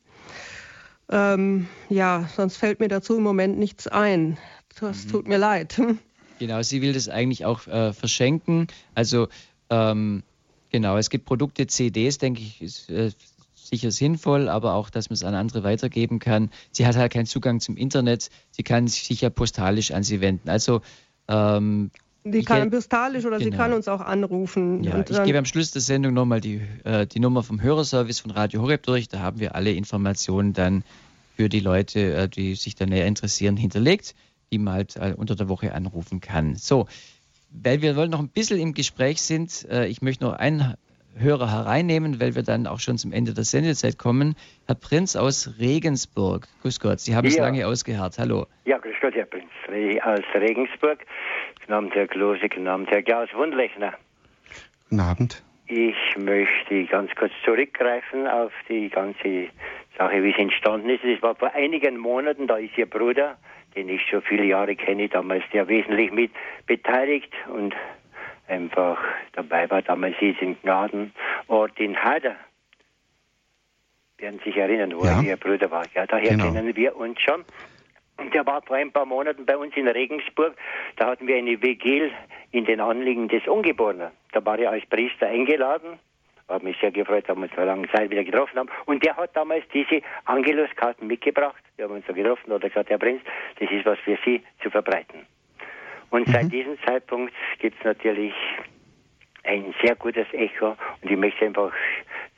Speaker 2: Ähm, ja, sonst fällt mir dazu im Moment nichts ein. Das mhm. tut mir leid.
Speaker 1: Genau, sie will das eigentlich auch äh, verschenken. Also ähm, genau, es gibt Produkte, CDs, denke ich, ist äh, sicher sinnvoll, aber auch, dass man es an andere weitergeben kann. Sie hat halt keinen Zugang zum Internet, sie kann sich ja postalisch an sie wenden. Also
Speaker 2: ähm, die kann postalisch oder genau. sie kann uns auch anrufen.
Speaker 1: Ja, ich gebe am Schluss der Sendung nochmal die, äh, die Nummer vom Hörerservice von Radio Horeb durch. Da haben wir alle Informationen dann für die Leute, äh, die sich da näher interessieren, hinterlegt, die man halt äh, unter der Woche anrufen kann. So, weil wir wollen noch ein bisschen im Gespräch sind, äh, ich möchte noch einen Hörer hereinnehmen, weil wir dann auch schon zum Ende der Sendezeit kommen. Herr Prinz aus Regensburg. Grüß Gott, Sie haben ja. es lange ausgeharrt. Hallo.
Speaker 6: Ja, grüß Gott, Herr Prinz aus Regensburg. Guten Abend, Herr Klose, guten Abend, Herr Klaus Wundlechner.
Speaker 3: Guten Abend.
Speaker 6: Ich möchte ganz kurz zurückgreifen auf die ganze Sache, wie es entstanden ist. Es war vor einigen Monaten, da ist Ihr Bruder, den ich schon viele Jahre kenne, damals der wesentlich mit beteiligt und einfach dabei war. Damals hieß in Gnadenort in Hader. Werden sich erinnern, wo ja. ihr Bruder war. Ja, daher genau. kennen wir uns schon. Und der war vor ein paar Monaten bei uns in Regensburg. Da hatten wir eine Vigil in den Anliegen des Ungeborenen. Da war er als Priester eingeladen. Hat mich sehr gefreut, dass wir uns vor langer Zeit wieder getroffen haben. Und der hat damals diese Angeluskarten mitgebracht. Wir haben uns da getroffen und er gesagt, Herr Prinz, das ist was für Sie zu verbreiten. Und mhm. seit diesem Zeitpunkt gibt es natürlich ein sehr gutes Echo und ich möchte einfach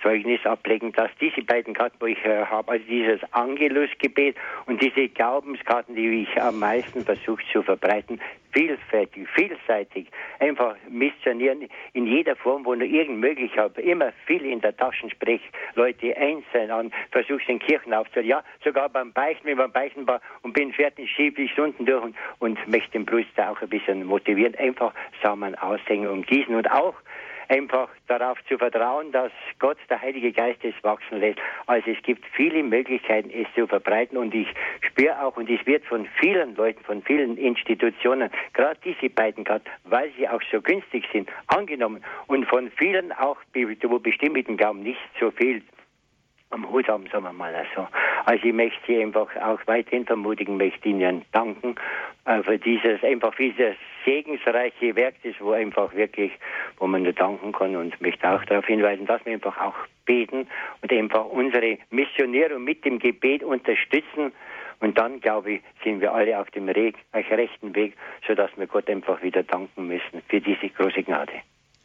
Speaker 6: Zeugnis ablegen, dass diese beiden Karten, wo ich äh, habe, also dieses Angelusgebet und diese Glaubenskarten, die ich am meisten versuche zu verbreiten, vielfältig, vielseitig, einfach missionieren in jeder Form, wo nur irgend möglich habe. Immer viel in der Tasche sprich, Leute einzeln an, versuche den Kirchen aufzuhören. Ja, sogar beim Beichten, wenn man beichten war und bin fertig, schiebe ich Stunden durch und, und möchte den Brust auch ein bisschen motivieren, einfach Samen aushängen und gießen und auch einfach darauf zu vertrauen, dass Gott, der Heilige Geist, es wachsen lässt. Also es gibt viele Möglichkeiten, es zu verbreiten und ich spüre auch, und es wird von vielen Leuten, von vielen Institutionen, gerade diese beiden gerade, weil sie auch so günstig sind, angenommen und von vielen auch, wo bestimmten Glauben nicht so viel am Hut haben, sagen wir mal so. Also ich möchte Sie einfach auch weiterhin vermutigen, möchte Ihnen danken äh, für dieses, einfach dieses segensreiche Werk, das wo einfach wirklich, wo man nur danken kann und möchte auch darauf hinweisen, dass wir einfach auch beten und einfach unsere Missionäre mit dem Gebet unterstützen Und dann, glaube ich, sind wir alle auf dem rechten Weg, sodass wir Gott einfach wieder danken müssen für diese große Gnade.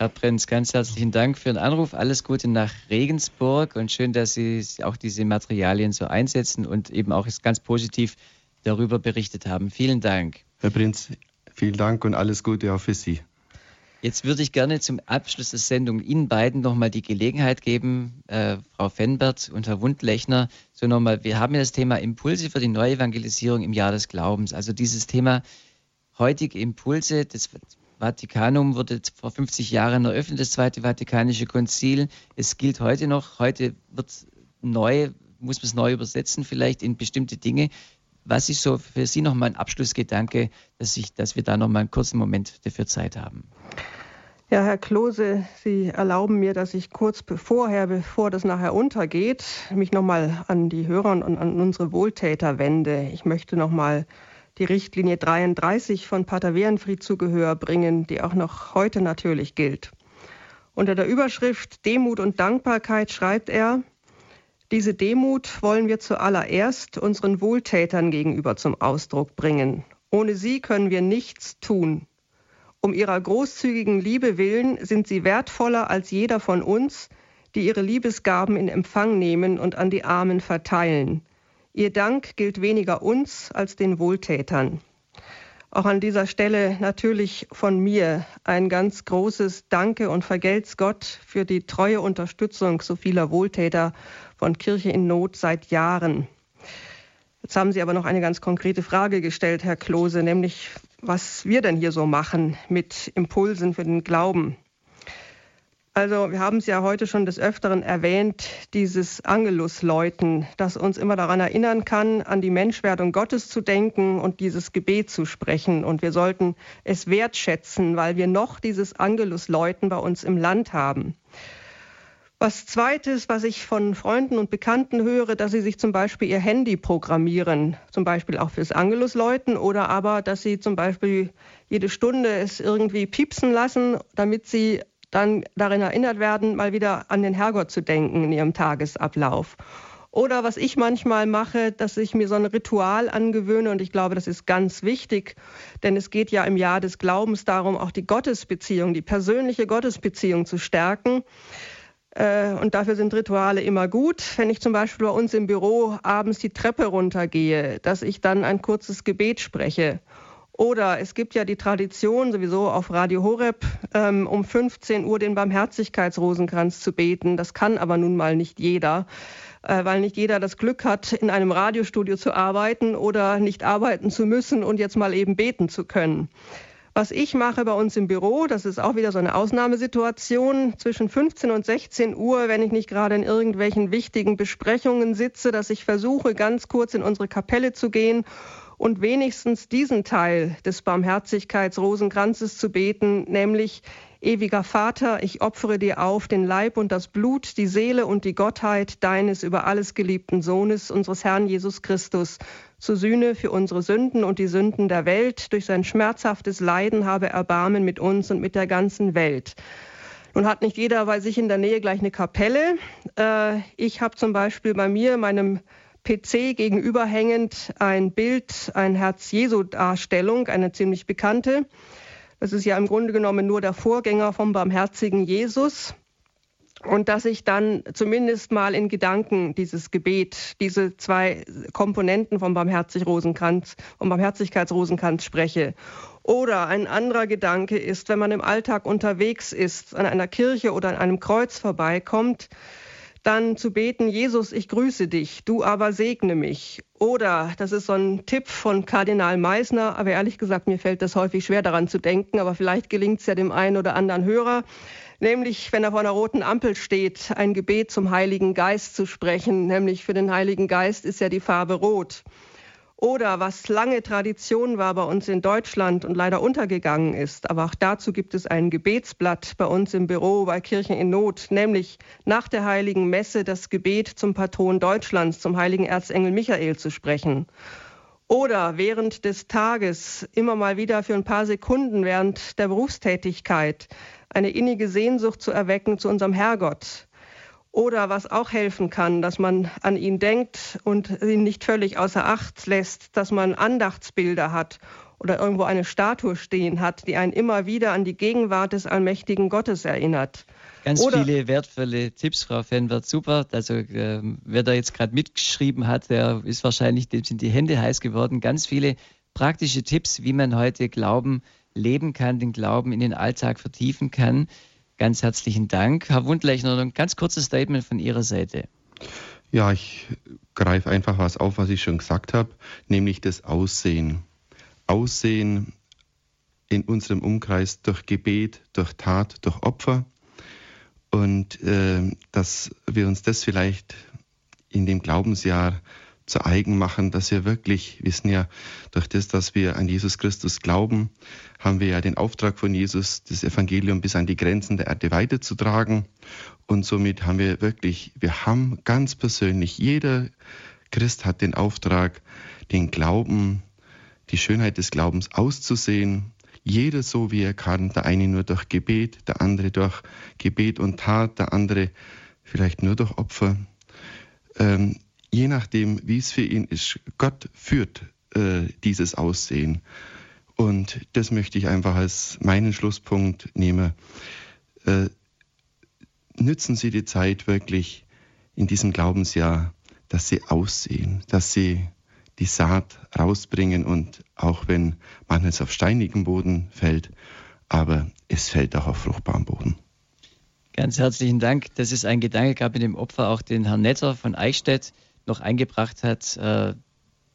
Speaker 1: Herr Prinz, ganz herzlichen Dank für den Anruf. Alles Gute nach Regensburg und schön, dass Sie auch diese Materialien so einsetzen und eben auch ganz positiv darüber berichtet haben. Vielen Dank.
Speaker 3: Herr Prinz, vielen Dank und alles Gute auch für Sie.
Speaker 1: Jetzt würde ich gerne zum Abschluss der Sendung Ihnen beiden nochmal die Gelegenheit geben, äh, Frau Fenbert und Herr Wundlechner, so nochmal, wir haben ja das Thema Impulse für die Neuevangelisierung im Jahr des Glaubens. Also dieses Thema heutige Impulse, das Vatikanum wurde vor 50 Jahren eröffnet, das Zweite Vatikanische Konzil. Es gilt heute noch, heute wird neu, muss man es neu übersetzen, vielleicht in bestimmte Dinge. Was ist so für Sie nochmal ein Abschlussgedanke, dass, ich, dass wir da nochmal einen kurzen Moment dafür Zeit haben?
Speaker 2: Ja, Herr Klose, Sie erlauben mir, dass ich kurz vorher, bevor das nachher untergeht, mich nochmal an die Hörer und an unsere Wohltäter wende. Ich möchte nochmal die Richtlinie 33 von Pater Werenfried zu Gehör bringen, die auch noch heute natürlich gilt. Unter der Überschrift Demut und Dankbarkeit schreibt er, diese Demut wollen wir zuallererst unseren Wohltätern gegenüber zum Ausdruck bringen. Ohne sie können wir nichts tun. Um ihrer großzügigen Liebe willen sind sie wertvoller als jeder von uns, die ihre Liebesgaben in Empfang nehmen und an die Armen verteilen. Ihr Dank gilt weniger uns als den Wohltätern. Auch an dieser Stelle natürlich von mir ein ganz großes Danke und vergelt's Gott für die treue Unterstützung so vieler Wohltäter von Kirche in Not seit Jahren. Jetzt haben Sie aber noch eine ganz konkrete Frage gestellt, Herr Klose, nämlich was wir denn hier so machen mit Impulsen für den Glauben. Also wir haben es ja heute schon des Öfteren erwähnt, dieses Angelusläuten, das uns immer daran erinnern kann, an die Menschwerdung Gottes zu denken und dieses Gebet zu sprechen. Und wir sollten es wertschätzen, weil wir noch dieses Angelusläuten bei uns im Land haben. Was zweites, was ich von Freunden und Bekannten höre, dass sie sich zum Beispiel ihr Handy programmieren, zum Beispiel auch fürs Angelusläuten oder aber, dass sie zum Beispiel jede Stunde es irgendwie piepsen lassen, damit sie dann darin erinnert werden, mal wieder an den Herrgott zu denken in ihrem Tagesablauf. Oder was ich manchmal mache, dass ich mir so ein Ritual angewöhne und ich glaube, das ist ganz wichtig, denn es geht ja im Jahr des Glaubens darum, auch die Gottesbeziehung, die persönliche Gottesbeziehung zu stärken. Äh, und dafür sind Rituale immer gut. Wenn ich zum Beispiel bei uns im Büro abends die Treppe runtergehe, dass ich dann ein kurzes Gebet spreche oder es gibt ja die Tradition, sowieso auf Radio Horeb, ähm, um 15 Uhr den Barmherzigkeitsrosenkranz zu beten. Das kann aber nun mal nicht jeder, äh, weil nicht jeder das Glück hat, in einem Radiostudio zu arbeiten oder nicht arbeiten zu müssen und jetzt mal eben beten zu können. Was ich mache bei uns im Büro, das ist auch wieder so eine Ausnahmesituation, zwischen 15 und 16 Uhr, wenn ich nicht gerade in irgendwelchen wichtigen Besprechungen sitze, dass ich versuche, ganz kurz in unsere Kapelle zu gehen und wenigstens diesen Teil des Barmherzigkeitsrosenkranzes zu beten, nämlich Ewiger Vater, ich opfere dir auf den Leib und das Blut, die Seele und die Gottheit deines über alles geliebten Sohnes, unseres Herrn Jesus Christus, zur Sühne für unsere Sünden und die Sünden der Welt. Durch sein schmerzhaftes Leiden habe Erbarmen mit uns und mit der ganzen Welt. Nun hat nicht jeder bei sich in der Nähe gleich eine Kapelle. Äh, ich habe zum Beispiel bei mir, meinem PC gegenüberhängend ein Bild, ein Herz-Jesu-Darstellung, eine ziemlich bekannte. Das ist ja im Grunde genommen nur der Vorgänger vom barmherzigen Jesus. Und dass ich dann zumindest mal in Gedanken dieses Gebet, diese zwei Komponenten vom Barmherzig-Rosenkranz, vom Barmherzigkeitsrosenkranz spreche. Oder ein anderer Gedanke ist, wenn man im Alltag unterwegs ist, an einer Kirche oder an einem Kreuz vorbeikommt, dann zu beten, Jesus, ich grüße dich, du aber segne mich. Oder, das ist so ein Tipp von Kardinal Meisner, aber ehrlich gesagt, mir fällt das häufig schwer daran zu denken, aber vielleicht gelingt es ja dem einen oder anderen Hörer, nämlich wenn er vor einer roten Ampel steht, ein Gebet zum Heiligen Geist zu sprechen, nämlich für den Heiligen Geist ist ja die Farbe rot. Oder was lange Tradition war bei uns in Deutschland und leider untergegangen ist, aber auch dazu gibt es ein Gebetsblatt bei uns im Büro bei Kirchen in Not, nämlich nach der heiligen Messe das Gebet zum Patron Deutschlands, zum heiligen Erzengel Michael zu sprechen. Oder während des Tages immer mal wieder für ein paar Sekunden während der Berufstätigkeit eine innige Sehnsucht zu erwecken zu unserem Herrgott Oder was auch helfen kann, dass man an ihn denkt und ihn nicht völlig außer Acht lässt, dass man Andachtsbilder hat oder irgendwo eine Statue stehen hat, die einen immer wieder an die Gegenwart des allmächtigen Gottes erinnert.
Speaker 1: Ganz oder viele wertvolle Tipps, Frau Fenwert, super. Also äh, wer da jetzt gerade mitgeschrieben hat, der ist wahrscheinlich, dem sind die Hände heiß geworden. Ganz viele praktische Tipps, wie man heute Glauben leben kann, den Glauben in den Alltag vertiefen kann. Ganz herzlichen Dank. Herr Wundlechner, ein ganz kurzes Statement von Ihrer Seite.
Speaker 3: Ja, ich greife einfach was auf, was ich schon gesagt habe, nämlich das Aussehen. Aussehen in unserem Umkreis durch Gebet, durch Tat, durch Opfer. Und äh, dass wir uns das vielleicht in dem Glaubensjahr zu eigen machen, dass wir wirklich wissen ja, durch das, dass wir an Jesus Christus glauben, haben wir ja den Auftrag von Jesus, das Evangelium bis an die Grenzen der Erde weiterzutragen. Und somit haben wir wirklich, wir haben ganz persönlich, jeder Christ hat den Auftrag, den Glauben, die Schönheit des Glaubens auszusehen. Jeder so, wie er kann. Der eine nur durch Gebet, der andere durch Gebet und Tat, der andere vielleicht nur durch Opfer. Ähm, je nachdem, wie es für ihn ist. Gott führt äh, dieses Aussehen. Und das möchte ich einfach als meinen Schlusspunkt nehmen. Äh, nützen Sie die Zeit wirklich in diesem Glaubensjahr, dass Sie aussehen, dass Sie die Saat rausbringen und auch wenn manches auf steinigem Boden fällt, aber es fällt auch auf fruchtbarem Boden.
Speaker 1: Ganz herzlichen Dank. Das ist ein Gedanke, gab in dem Opfer auch den Herrn Netter von Eichstätt noch eingebracht hat, äh,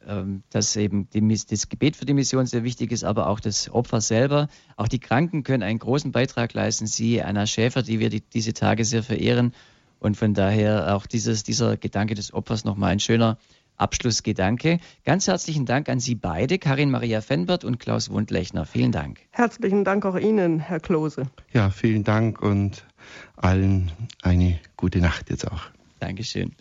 Speaker 1: ähm, dass eben die, das Gebet für die Mission sehr wichtig ist, aber auch das Opfer selber. Auch die Kranken können einen großen Beitrag leisten. Sie, Anna Schäfer, die wir die, diese Tage sehr verehren. Und von daher auch dieses, dieser Gedanke des Opfers nochmal ein schöner Abschlussgedanke. Ganz herzlichen Dank an Sie beide, Karin Maria Fenbert und Klaus Wundlechner. Vielen Dank.
Speaker 2: Herzlichen Dank auch Ihnen, Herr Klose.
Speaker 3: Ja, vielen Dank und allen eine gute Nacht jetzt auch.
Speaker 1: Dankeschön.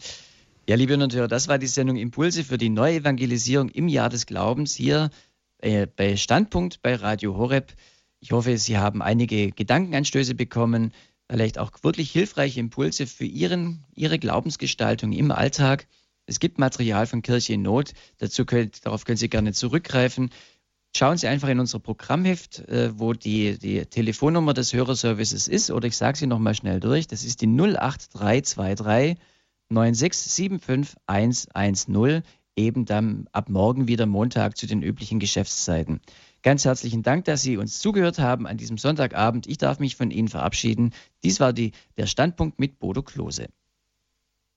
Speaker 1: Ja, liebe Hörer und Hörer, das war die Sendung Impulse für die Neuevangelisierung im Jahr des Glaubens hier äh, bei Standpunkt bei Radio Horeb. Ich hoffe, Sie haben einige Gedankenanstöße bekommen, vielleicht auch wirklich hilfreiche Impulse für Ihren, Ihre Glaubensgestaltung im Alltag. Es gibt Material von Kirche in Not, dazu könnt, darauf können Sie gerne zurückgreifen. Schauen Sie einfach in unser Programmheft, äh, wo die, die Telefonnummer des Hörerservices ist, oder ich sage sie nochmal schnell durch, das ist die 08323 9675110, eben dann ab morgen wieder Montag zu den üblichen Geschäftszeiten. Ganz herzlichen Dank, dass Sie uns zugehört haben an diesem Sonntagabend. Ich darf mich von Ihnen verabschieden. Dies war die, der Standpunkt mit Bodo Klose.